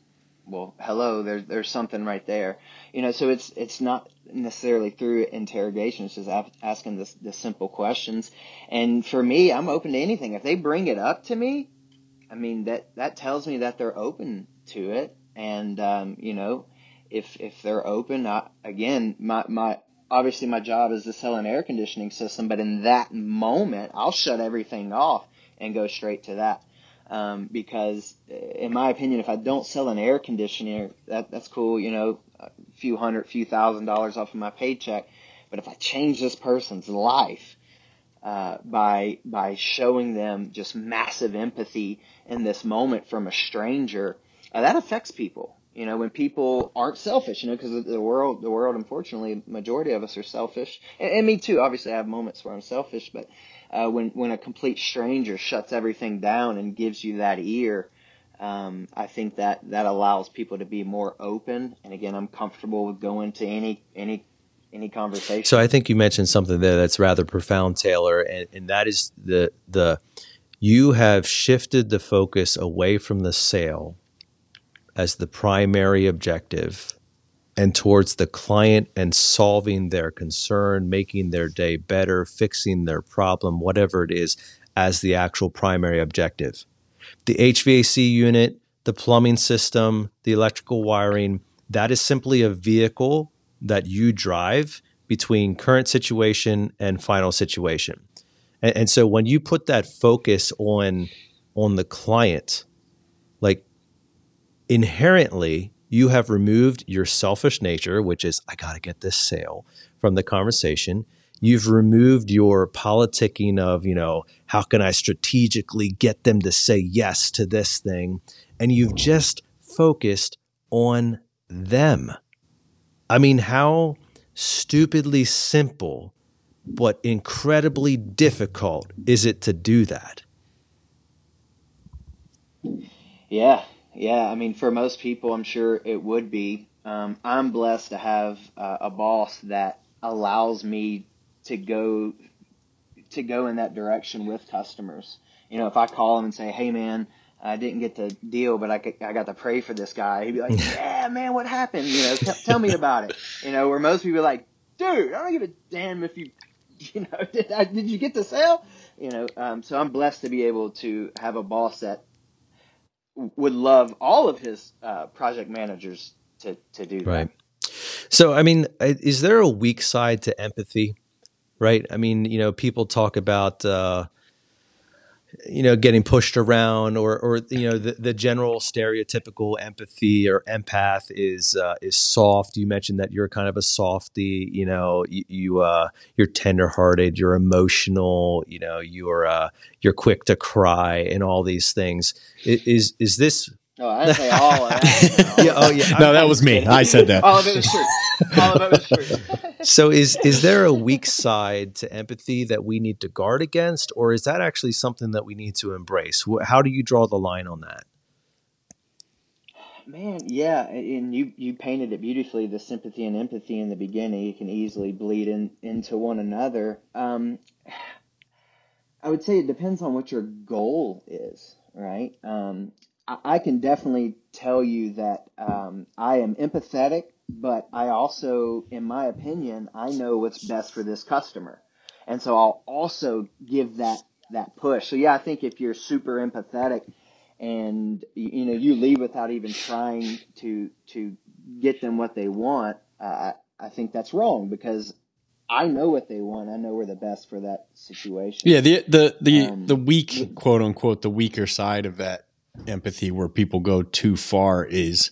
Well, hello, there's there's something right there. You know, so it's it's not necessarily through interrogation. It's just asking the the simple questions. And for me, I'm open to anything. If they bring it up to me, I mean that that tells me that they're open to it. And um, you know, if if they're open, I, again, my my obviously my job is to sell an air conditioning system, but in that moment, I'll shut everything off and go straight to that. Um, because uh, in my opinion, if I don't sell an air conditioner, that that's cool, you know, a few hundred, few thousand dollars off of my paycheck. But if I change this person's life, uh, by by showing them just massive empathy in this moment from a stranger, uh, that affects people. You know, when people aren't selfish, you know, because the world, the world, unfortunately, majority of us are selfish, and, and me too. Obviously, I have moments where I'm selfish, but uh, when when a complete stranger shuts everything down and gives you that ear, um, I think that that allows people to be more open. And again, I'm comfortable with going to any any any conversation. So I think you mentioned something there that's rather profound, Taylor, and, and that is the the you have shifted the focus away from the sale as the primary objective and towards the client and solving their concern, making their day better, fixing their problem, whatever it is, as the actual primary objective. The HVAC unit, the plumbing system, the electrical wiring, that is simply a vehicle that you drive between current situation and final situation. And, and so when you put that focus on on the client, like inherently you have removed your selfish nature, which is I got to get this sale from the conversation. You've removed your politicking of, you know, how can I strategically get them to say yes to this thing? And you've just focused on them. I mean, how stupidly simple but incredibly difficult is it to do that? Yeah, yeah. I mean, for most people, I'm sure it would be. Um, I'm blessed to have uh, a boss that allows me to go to go in that direction with customers. You know, if I call him and say, "Hey, man, I didn't get the deal, but I, got- I got to pray for this guy," he'd be like, "Yeah, man, what happened? You know, t- tell me about it." You know, where most people are like, "Dude, I don't give a damn if you, you know, did I, did you get the sale?" You know, um, so I'm blessed to be able to have a boss that would love all of his uh, project managers to to do that. Right. So, I mean, is there a weak side to empathy? Right. I mean, you know, people talk about, uh, you know, getting pushed around, or, or you know, the, the general stereotypical empathy or empath is uh, is soft. You mentioned that you're kind of a softy. You know, you, you uh, you're tenderhearted, you're emotional. You know, you're uh, you're quick to cry, and all these things. Is is this? Oh, I didn't say all of that. No. Yeah. Oh, yeah. No, that was me. I said that. All of it was true. All of it was true. So is is there a weak side to empathy that we need to guard against, or is that actually something that we need to embrace? How do you draw the line on that? Man, yeah, and you you painted it beautifully. The sympathy and empathy in the beginning, you can easily bleed in into one another. Um, I would say it depends on what your goal is, right? Um, I, can definitely tell you that um, I am empathetic, but I also, in my opinion, I know what's best for this customer, and so I'll also give that that push. So yeah, I think if you're super empathetic and you know you leave without even trying to to get them what they want, uh, I I think that's wrong because I know what they want. I know we're the best for that situation. Yeah, the the the Um, the weak quote unquote the weaker side of that empathy where people go too far is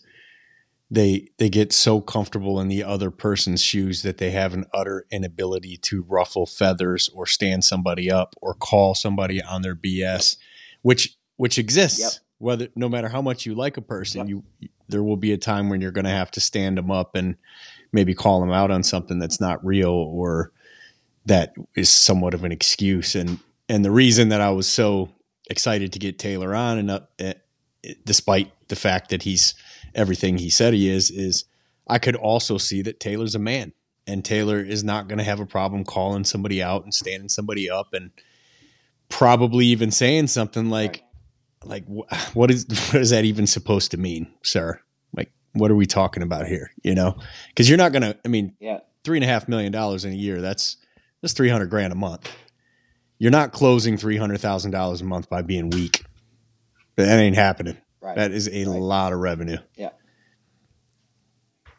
they they get so comfortable in the other person's shoes that they have an utter inability to ruffle feathers or stand somebody up or call somebody on their BS, which which exists. Yep. Whether no matter how much you like a person, Yep. you there will be a time when you're going to have to stand them up and maybe call them out on something that's not real or that is somewhat of an excuse. And and the reason that I was so excited to get Taylor on, and uh, eh, despite the fact that he's everything he said he is, is I could also see that Taylor's a man, and Taylor is not going to have a problem calling somebody out and standing somebody up, and probably even saying something like, like wh- what is what is that even supposed to mean, sir? Like, what are we talking about here? You know, because you're not going to. I mean, Yeah. three and a half million dollars in a year. That's that's three hundred grand a month. You're not closing three hundred thousand dollars a month by being weak. That ain't happening. Right. That is a Right. lot of revenue.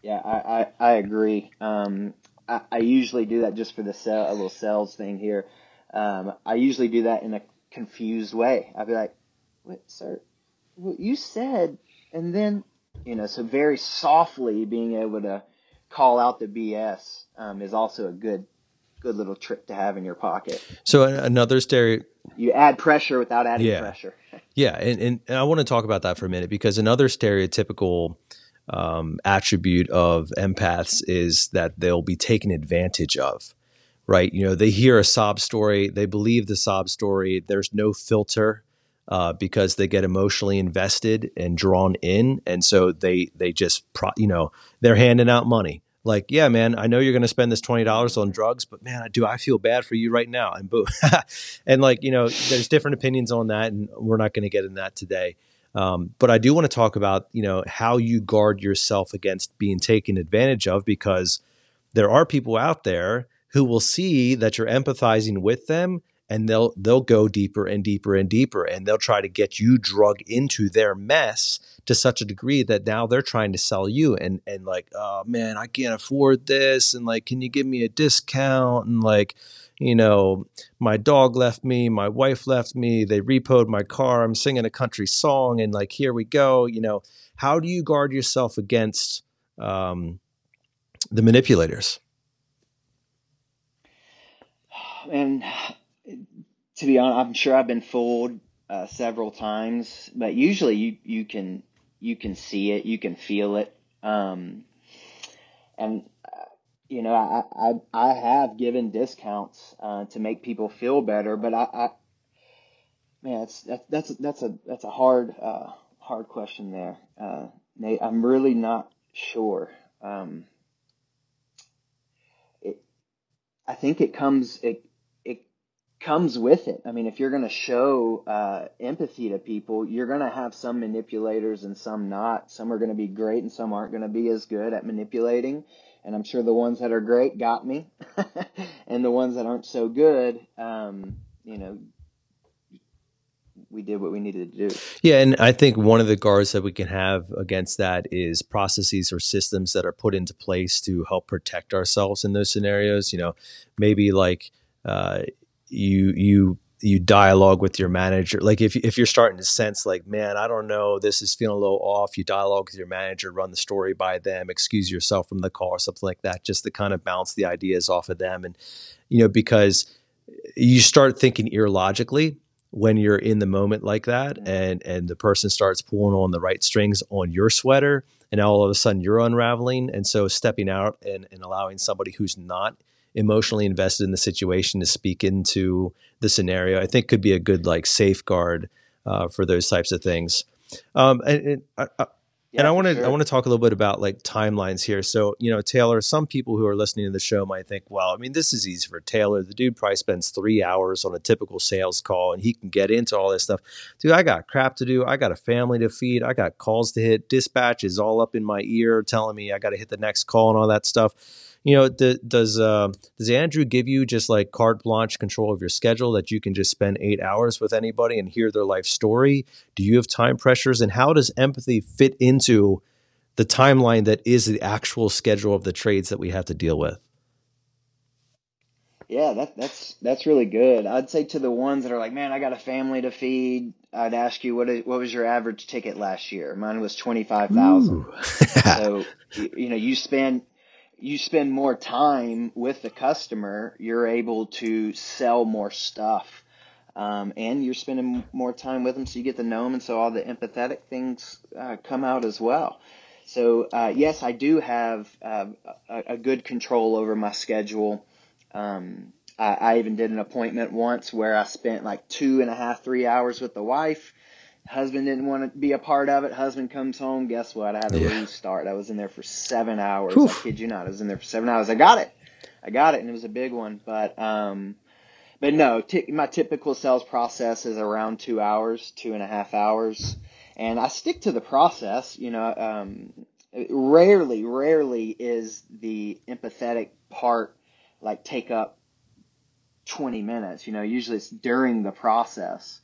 Yeah, I, I, I agree. Um, I, I usually do that just for the sell, a little sales thing here. Um, I usually do that in a confused way. I'd be like, "Wait, sir, what you said," and then you know, so very softly being able to call out the BS um, is also a good, good little trick to have in your pocket. So another stereo, You add pressure without adding Yeah. pressure. Yeah, and, and, and I want to talk about that for a minute because another stereotypical um, attribute of empaths is that they'll be taken advantage of, right? You know, they hear a sob story, they believe the sob story. There's no filter uh, because they get emotionally invested and drawn in, and so they they just pro, you know they're handing out money. Like, yeah, man, I know you're going to spend this twenty dollars on drugs, but man, do I feel bad for you right now? And boom, and like you know, there's different opinions on that, and we're not going to get in that today. Um, but I do want to talk about you know how you guard yourself against being taken advantage of because there are people out there who will see that you're empathizing with them and they'll they'll go deeper and deeper and deeper and they'll try to get you drug into their mess to such a degree that now they're trying to sell you and and like oh man I can't afford this and like can you give me a discount? And like you know my dog left me my wife left me they repoed my car I'm singing a country song and like here we go. You know how do you guard yourself against um, the manipulators? And to be honest, I'm sure I've been fooled uh, several times, but usually you you can you can see it, you can feel it, um, and uh, you know I, I I have given discounts uh, to make people feel better, but I, I man, that's, that, that's that's a that's a hard uh, hard question there, uh, Nate. I'm really not sure. Um, it I think it comes it comes with it. I mean, if you're going to show uh, empathy to people, you're going to have some manipulators and some not. Some are going to be great and some aren't going to be as good at manipulating. And I'm sure the ones that are great got me, and the ones that aren't so good, um, you know, we did what we needed to do. Yeah, and I think one of the guards that we can have against that is processes or systems that are put into place to help protect ourselves in those scenarios. You know, maybe like uh, you you you dialogue with your manager. Like if if you're starting to sense like, man, I don't know, this is feeling a little off. You dialogue with your manager, run the story by them, excuse yourself from the call, or something like that, just to kind of bounce the ideas off of them, and you know because you start thinking logically when you're in the moment like that mm-hmm. and and the person starts pulling on the right strings on your sweater and all of a sudden you're unraveling and so stepping out and, and allowing somebody who's not emotionally invested in the situation to speak into the scenario i think could be a good like safeguard uh, for those types of things um, and, and I, I, Yeah, and I want to sure. I want to talk a little bit about like timelines here. So you know, Taylor. Some people who are listening to the show might think, well, I mean, this is easy for Taylor. The dude probably spends three hours on a typical sales call, and he can get into all this stuff. Dude, I got crap to do. I got a family to feed. I got calls to hit. Dispatch is all up in my ear, telling me I got to hit the next call and all that stuff. You know, does uh, does Andrew give you just like carte blanche control of your schedule that you can just spend eight hours with anybody and hear their life story? Do you have time pressures, and how does empathy fit into the timeline that is the actual schedule of the trades that we have to deal with? Yeah, that, that's that's really good. I'd say to the ones that are like, man, I got a family to feed. I'd ask you what is, what was your average ticket last year? Mine was twenty five thousand. so you, you know you spend you spend more time with the customer. You're able to sell more stuff, um, and you're spending more time with them, so you get to know them, and so all the empathetic things uh, come out as well. So uh, yes, I do have uh, a, a good control over my schedule. Um, I, I even did an appointment once where I spent like two and a half, three hours with the wife. Husband didn't want to be a part of it. Husband comes home. Guess what? I had to yeah. restart. I was in there for seven hours. Oof. I kid you not. I was in there for seven hours. I got it. I got it, and it was a big one. But um, but no, t- my typical sales process is around two hours, two and a half hours, and I stick to the process. You know, um, rarely, rarely is the empathetic part like take up 20 minutes. You know, usually it's during the process.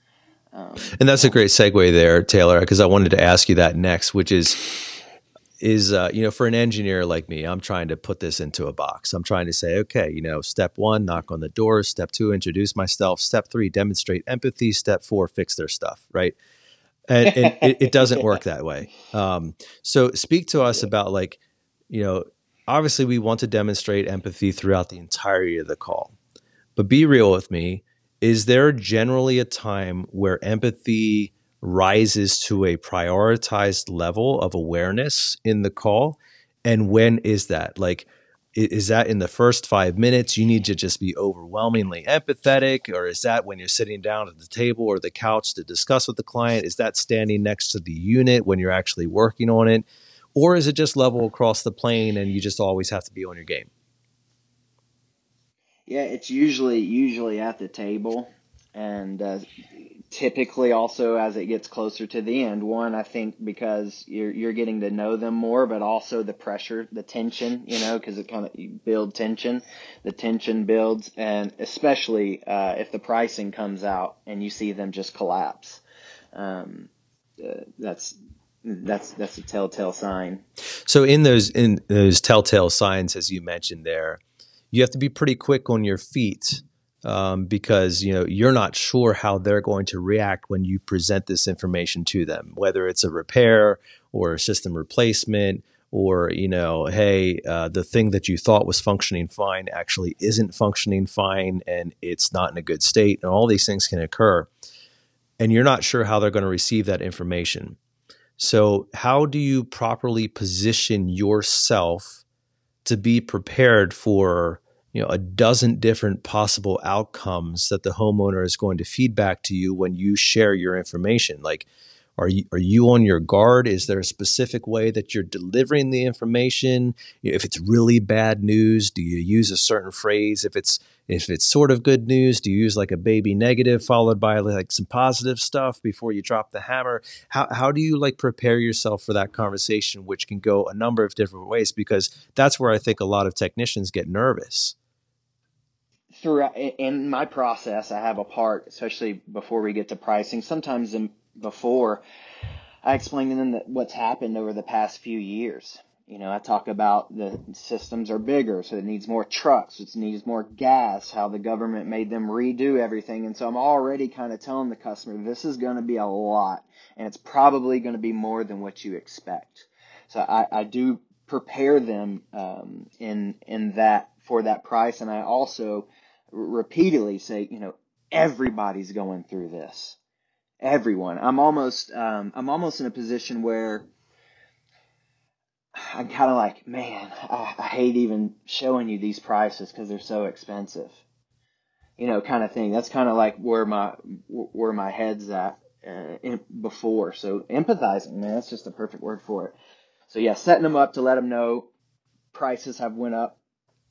Um, and that's a great segue there, Taylor, because I wanted to ask you that next, which is is uh, you know for an engineer like me i'm trying to put this into a box. I'm trying to say okay you know step one knock on the door. Step two introduce myself. Step three demonstrate empathy. Step four fix their stuff right? And, and it, it, doesn't work that way. Um, so speak to us about like you know obviously we want to demonstrate empathy throughout the entirety of the call. But be real with me. Is there generally a time where empathy rises to a prioritized level of awareness in the call? And when is that? Like, is that in the first five minutes you need to just be overwhelmingly empathetic or is that when you're sitting down at the table or the couch to discuss with the client is that standing next to the unit when you're actually working on it or is it just level across the plane and you just always have to be on your game? Yeah, it's usually usually at the table, and uh, typically also as it gets closer to the end. One, I think because you're you're getting to know them more, but also the pressure, the tension, you know, because it kind of build tension. The tension builds, and especially uh, if the pricing comes out and you see them just collapse. Um, uh, that's that's that's a telltale sign. So in those in those telltale signs, as you mentioned there, you have to be pretty quick on your feet um, because you know you're not sure how they're going to react when you present this information to them, whether it's a repair or a system replacement. Or you know, hey, uh, the thing that you thought was functioning fine actually isn't functioning fine, and it's not in a good state, and all these things can occur, and you're not sure how they're going to receive that information. So, how do you properly position yourself to be prepared for you know a dozen different possible outcomes that the homeowner is going to feedback to you when you share your information? Like, are you are you on your guard? Is there a specific way that you're delivering the information? If it's really bad news, do you use a certain phrase? If it's if it's sort of good news, do you use like a baby negative followed by like some positive stuff before you drop the hammer? How how do you like prepare yourself for that conversation, which can go a number of different ways? Because that's where I think a lot of technicians get nervous throughout in my process, I have a part, especially before we get to pricing. Sometimes in, before, I explain to them what's happened over the past few years. You know, I talk about the systems are bigger, so it needs more trucks, it needs more gas, how the government made them redo everything. And so I'm already kind of telling the customer this is going to be a lot, and it's probably going to be more than what you expect. So I, I do prepare them um, in in that for that price, and I also repeatedly say, you know, everybody's going through this everyone. I'm almost um, I'm almost in a position where I'm kind of like, man, I, I, hate even showing you these prices because they're so expensive. You know, kind of thing. That's kind of like where my where my head's at uh, in, before. So empathizing, man, that's just the perfect word for it. So yeah, setting them up to let them know prices have went up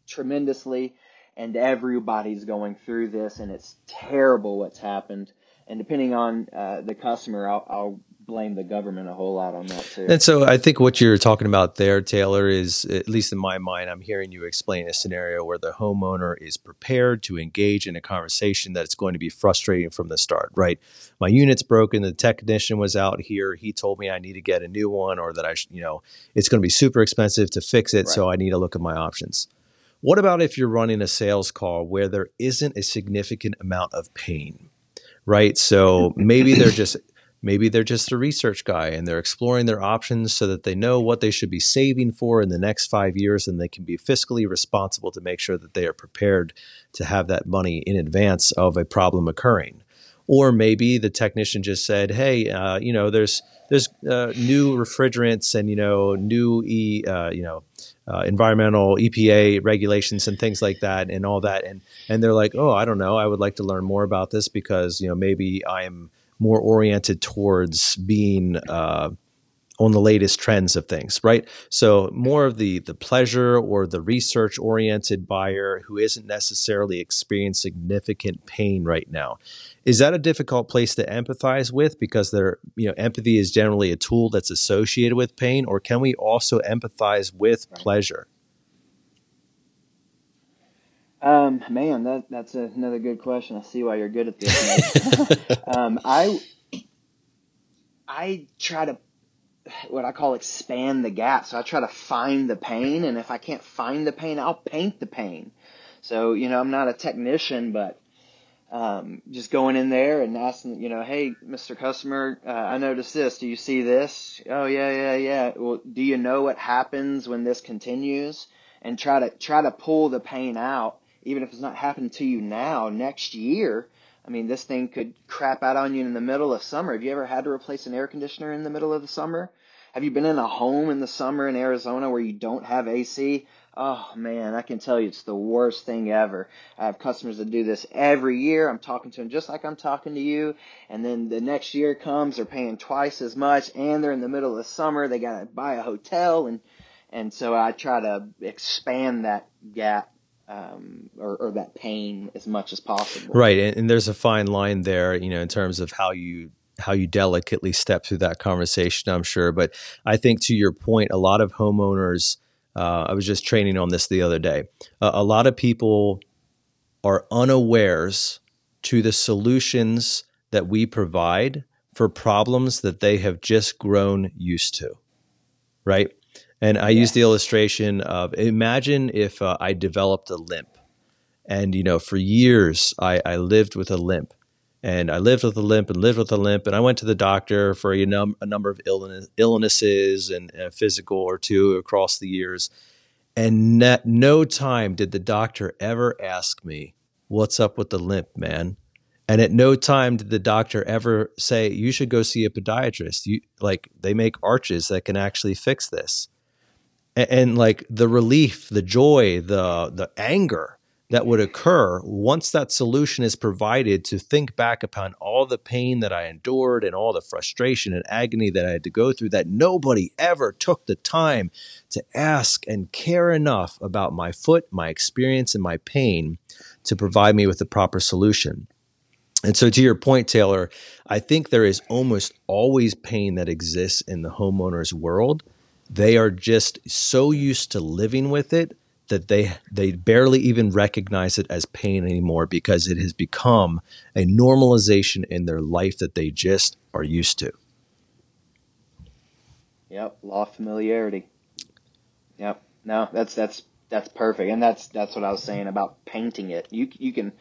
tremendously, and everybody's going through this, and it's terrible what's happened and depending on uh, the customer, I'll, I'll blame the government a whole lot on that too. And so I think what you're talking about there, Taylor, is at least in my mind, I'm hearing you explain a scenario where the homeowner is prepared to engage in a conversation that's going to be frustrating from the start, right? My unit's broken. The technician was out here. He told me I need to get a new one or that I, sh- you know, it's going to be super expensive to fix it. So I need to look at my options. What about if you're running a sales call where there isn't a significant amount of pain? Right. So maybe they're just Maybe they're just a research guy and they're exploring their options so that they know what they should be saving for in the next five years and they can be fiscally responsible to make sure that they are prepared to have that money in advance of a problem occurring. Or maybe the technician just said, "Hey, uh, you know, there's there's uh, new refrigerants and you know new e uh, you know uh, environmental EPA regulations and things like that and all that. And and they're like, oh, I don't know, I would like to learn more about this because you know maybe I'm more oriented towards being uh, on the latest trends of things, right? So more of the the pleasure or the research oriented buyer who isn't necessarily experiencing significant pain right now. Is that a difficult place to empathize with because there, you know, empathy is generally a tool that's associated with pain, or can we also empathize with right. pleasure? Um, man, that that's another good question. I see why you're good at this. um, I I try to what I call expand the gap. So I try to find the pain, and if I can't find the pain, I'll paint the pain. So you know, I'm not a technician, but um, just going in there and asking, you know, hey, Mr. Customer, uh, I noticed this. Do you see this? Oh yeah, yeah, yeah. Well, do you know what happens when this continues? And try to try to pull the pain out even if it's not happening to you now, next year, I mean, this thing could crap out on you in the middle of summer. Have you ever had to replace an air conditioner in the middle of the summer? Have you been in a home in the summer in Arizona where you don't have AC? Oh man, I can tell you it's the worst thing ever. I have customers that do this every year. I'm talking to them just like I'm talking to you. And then the next year comes, they're paying twice as much and they're in the middle of the summer. They got to buy a hotel and, and so I try to expand that gap um, or, or, that pain as much as possible. Right, and, and, there's a fine line there, you know, in terms of how you how you delicately step through that conversation. I'm sure, but I think to your point, a lot of homeowners. Uh, I was just training on this the other day. Uh, a lot of people are unawares to the solutions that we provide for problems that they have just grown used to. Right. And I yeah. use the illustration of imagine if uh, I developed a limp. And, you know, for years I, I lived with a limp. And I lived with a limp and lived with a limp. And I went to the doctor for a, num- a number of illness- illnesses and a physical or two across the years. And at no time did the doctor ever ask me, What's up with the limp, man? And at no time did the doctor ever say, You should go see a podiatrist. You, like, they make arches that can actually fix this and, and like the relief, the joy, the the anger that would occur once that solution is provided to think back upon all the pain that I endured and all the frustration and agony that I had to go through that nobody ever took the time to ask and care enough about my foot, my experience, and my pain to provide me with the proper solution. And so, to your point, Taylor, I think there is almost always pain that exists in the homeowner's world they are just so used to living with it that they they barely even recognize it as pain anymore because it has become a normalization in their life that they just are used to. Yep, law of familiarity. Yep. No, that's that's that's perfect, and that's that's what I was saying about painting it. You you can,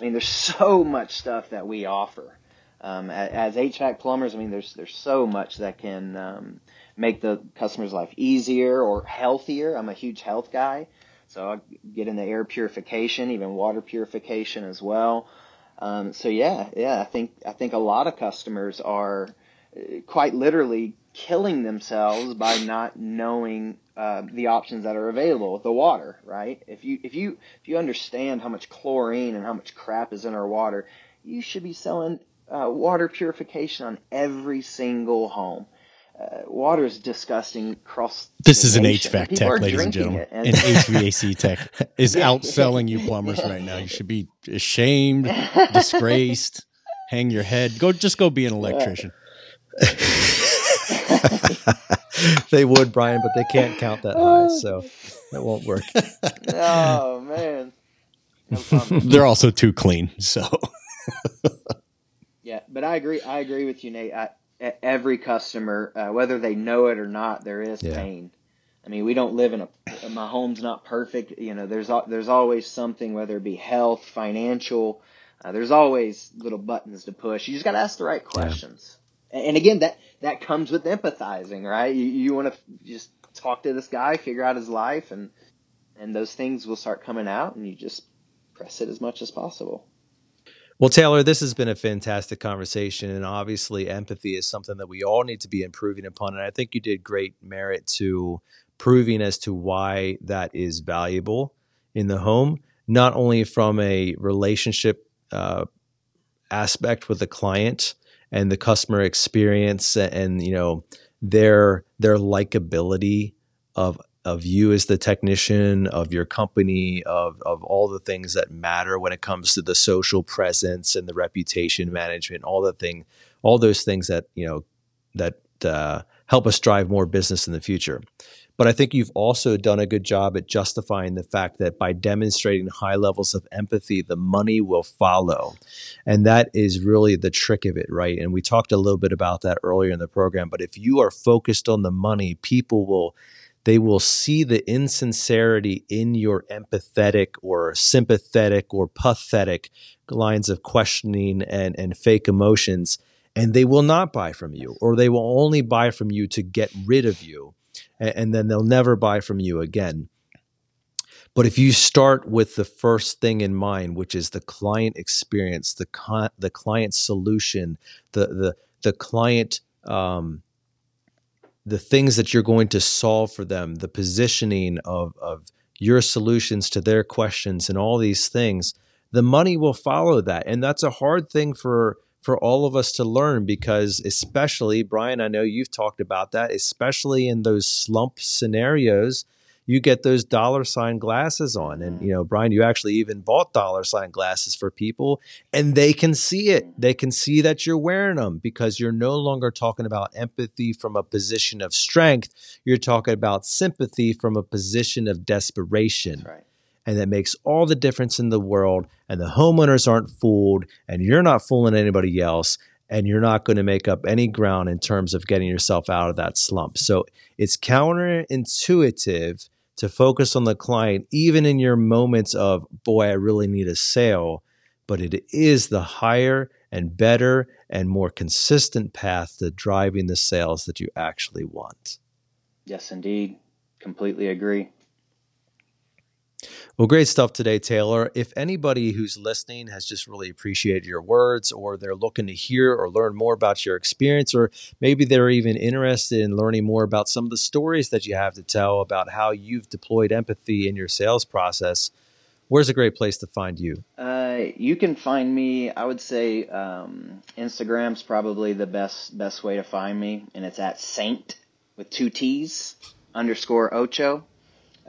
I mean, there's so much stuff that we offer um, as HVAC plumbers. I mean, there's there's so much that can um, make the customer's life easier or healthier. I'm a huge health guy, so I get into air purification, even water purification as well. Um, so yeah, yeah, I think I think a lot of customers are uh, quite literally killing themselves by not knowing uh, the options that are available with the water. Right? If you if you if you understand how much chlorine and how much crap is in our water, you should be selling uh, water purification on every single home uh, water is disgusting across. This is nation. an HVAC People tech, ladies and gentlemen. And an HVAC tech is outselling you plumbers right now. You should be ashamed, disgraced, hang your head. Go, just go be an electrician. they would, Brian, but they can't count that high, so that won't work. oh man. No. They're also too clean. So Yeah, but I agree. I agree with you, Nate. I, every customer, uh, whether they know it or not, there is Yeah. pain. I mean, we don't live in a. My home's not perfect. You know, there's there's always something, whether it be health, financial. Uh, there's always little buttons to push. You just got to ask the right questions. And and again, that that comes with empathizing, right? You you want to just talk to this guy, figure out his life, and and those things will start coming out, and you just press it as much as possible. Well, Taylor, this has been a fantastic conversation, and obviously, empathy is something that we all need to be improving upon. And I think you did great merit to proving as to why that is valuable in the home, not only from a relationship uh, aspect with the client and the customer experience, and you know their their likability of of you as the technician, of your company, of of all the things that matter when it comes to the social presence and the reputation management, all the thing, all those things that you know that uh, help us drive more business in the future. But I think you've also done a good job at justifying the fact that by demonstrating high levels of empathy, the money will follow. And that is really the trick of it, right? And we talked a little bit about that earlier in the program. But if you are focused on the money, people will they will see the insincerity in your empathetic or sympathetic or pathetic lines of questioning and, and fake emotions, and they will not buy from you, or they will only buy from you to get rid of you, and, and then they'll never buy from you again. But if you start with the first thing in mind, which is the client experience, the con- the client solution, the the the client um, the things that you're going to solve for them, the positioning of, of your solutions to their questions and all these things, the money will follow that. And that's a hard thing for for all of us to learn because especially Brian, I know you've talked about that, especially in those slump scenarios, you get those dollar sign glasses on. And mm. you know, Brian, you actually even bought dollar sign glasses for people and they can see it. They can see that you're wearing them because you're no longer talking about empathy from a position of strength. You're talking about sympathy from a position of desperation. Right. And that makes all the difference in the world. And the homeowners aren't fooled, and you're not fooling anybody else. And you're not going to make up any ground in terms of getting yourself out of that slump. So it's counterintuitive to focus on the client, even in your moments of, boy, I really need a sale. But it is the higher and better and more consistent path to driving the sales that you actually want. Yes, indeed. Completely agree. Well, great stuff today, Taylor. If anybody who's listening has just really appreciated your words, or they're looking to hear or learn more about your experience, or maybe they're even interested in learning more about some of the stories that you have to tell about how you've deployed empathy in your sales process, where's a great place to find you? Uh, you can find me. I would say um, Instagram's probably the best best way to find me, and it's at Saint with two T's underscore Ocho,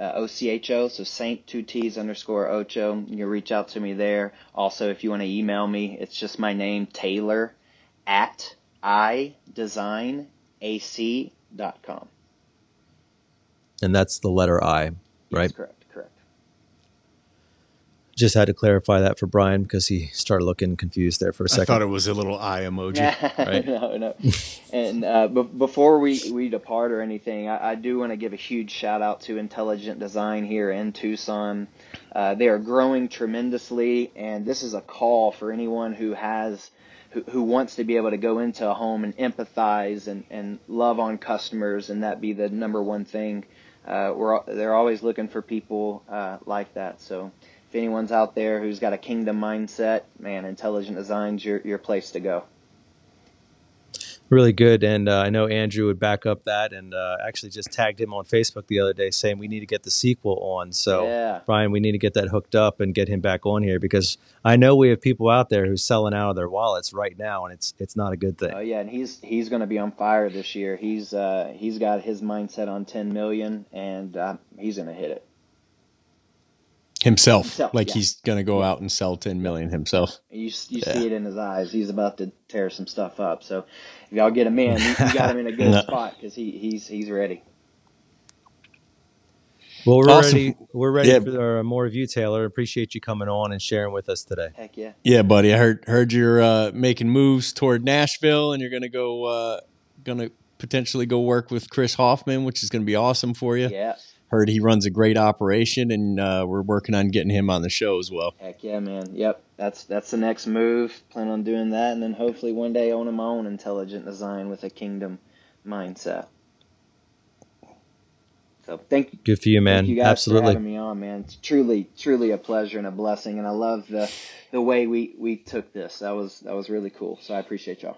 uh, O C H O. So Saint two T's underscore Ocho. You can reach out to me there. Also, if you want to email me, it's just my name Taylor at idesignac.com. And that's the letter I, right? correct. Just had to clarify that for Brian because he started looking confused there for a second. I thought it was a little eye emoji. right? no, no. And uh, b- before we, we depart or anything, I, I do want to give a huge shout out to Intelligent Design here in Tucson. Uh, they are growing tremendously, and this is a call for anyone who has who, who wants to be able to go into a home and empathize and, and love on customers, and that be the number one thing. Uh, we're they're always looking for people uh, like that. So if anyone's out there who's got a kingdom mindset, man, Intelligent Design's your your place to go. Really good. And uh, I know Andrew would back up that and uh, actually just tagged him on Facebook the other day saying we need to get the sequel on. So, Yeah. Brian, we need to get that hooked up and get him back on here because I know we have people out there who's selling out of their wallets right now, and it's it's not a good thing. Oh yeah, and he's he's going to be on fire this year. He's uh, he's got his mindset on 10 million, and uh, he's going to hit it. Himself, Himself, like yeah. he's gonna go out and sell 10 million himself. You, you Yeah. see it in his eyes. He's about to tear some stuff up. So if y'all get him in, you, you got him in a good No. spot because he, he's he's ready. Well, we're Awesome. ready. We're ready Yeah. for uh, more of you, Taylor. Appreciate you coming on and sharing with us today. Heck yeah. Yeah, buddy. I heard heard you're uh, making moves toward Nashville, and you're gonna go uh, gonna potentially go work with Chris Hoffman, which is gonna be awesome for you. Yeah. Heard he runs a great operation, and uh, we're working on getting him on the show as well. Heck yeah, man. Yep. That's that's the next move. Plan on doing that, and then hopefully one day owning my own intelligent design with a kingdom mindset. So thank you. Good for you, man. Thank you guys for Absolutely. having me on, man. It's truly, truly a pleasure and a blessing, and I love the the way we we took this. That was that was really cool. So I appreciate y'all.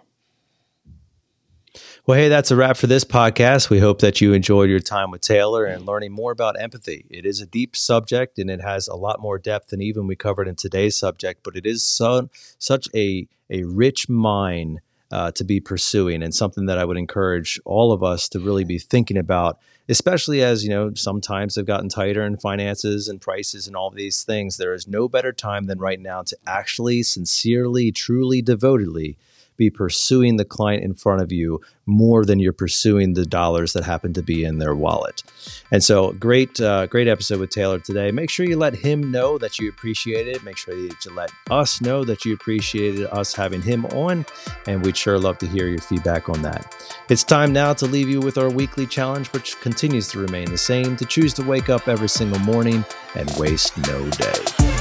Well, hey, that's a wrap for this podcast. We hope that you enjoyed your time with Taylor and learning more about empathy. It is a deep subject and it has a lot more depth than even we covered in today's subject, but it is so, such a, a rich mine uh, to be pursuing and something that I would encourage all of us to really be thinking about, especially as, you know, sometimes have gotten tighter in finances and prices and all these things. There is no better time than right now to actually, sincerely, truly, devotedly be pursuing the client in front of you more than you're pursuing the dollars that happen to be in their wallet. And so, great, uh, great episode with Taylor today. Make sure you let him know that you appreciate it. Make sure that you let us know that you appreciated us having him on, and we'd sure love to hear your feedback on that. It's time now to leave you with our weekly challenge, which continues to remain the same: to choose to wake up every single morning and waste no day.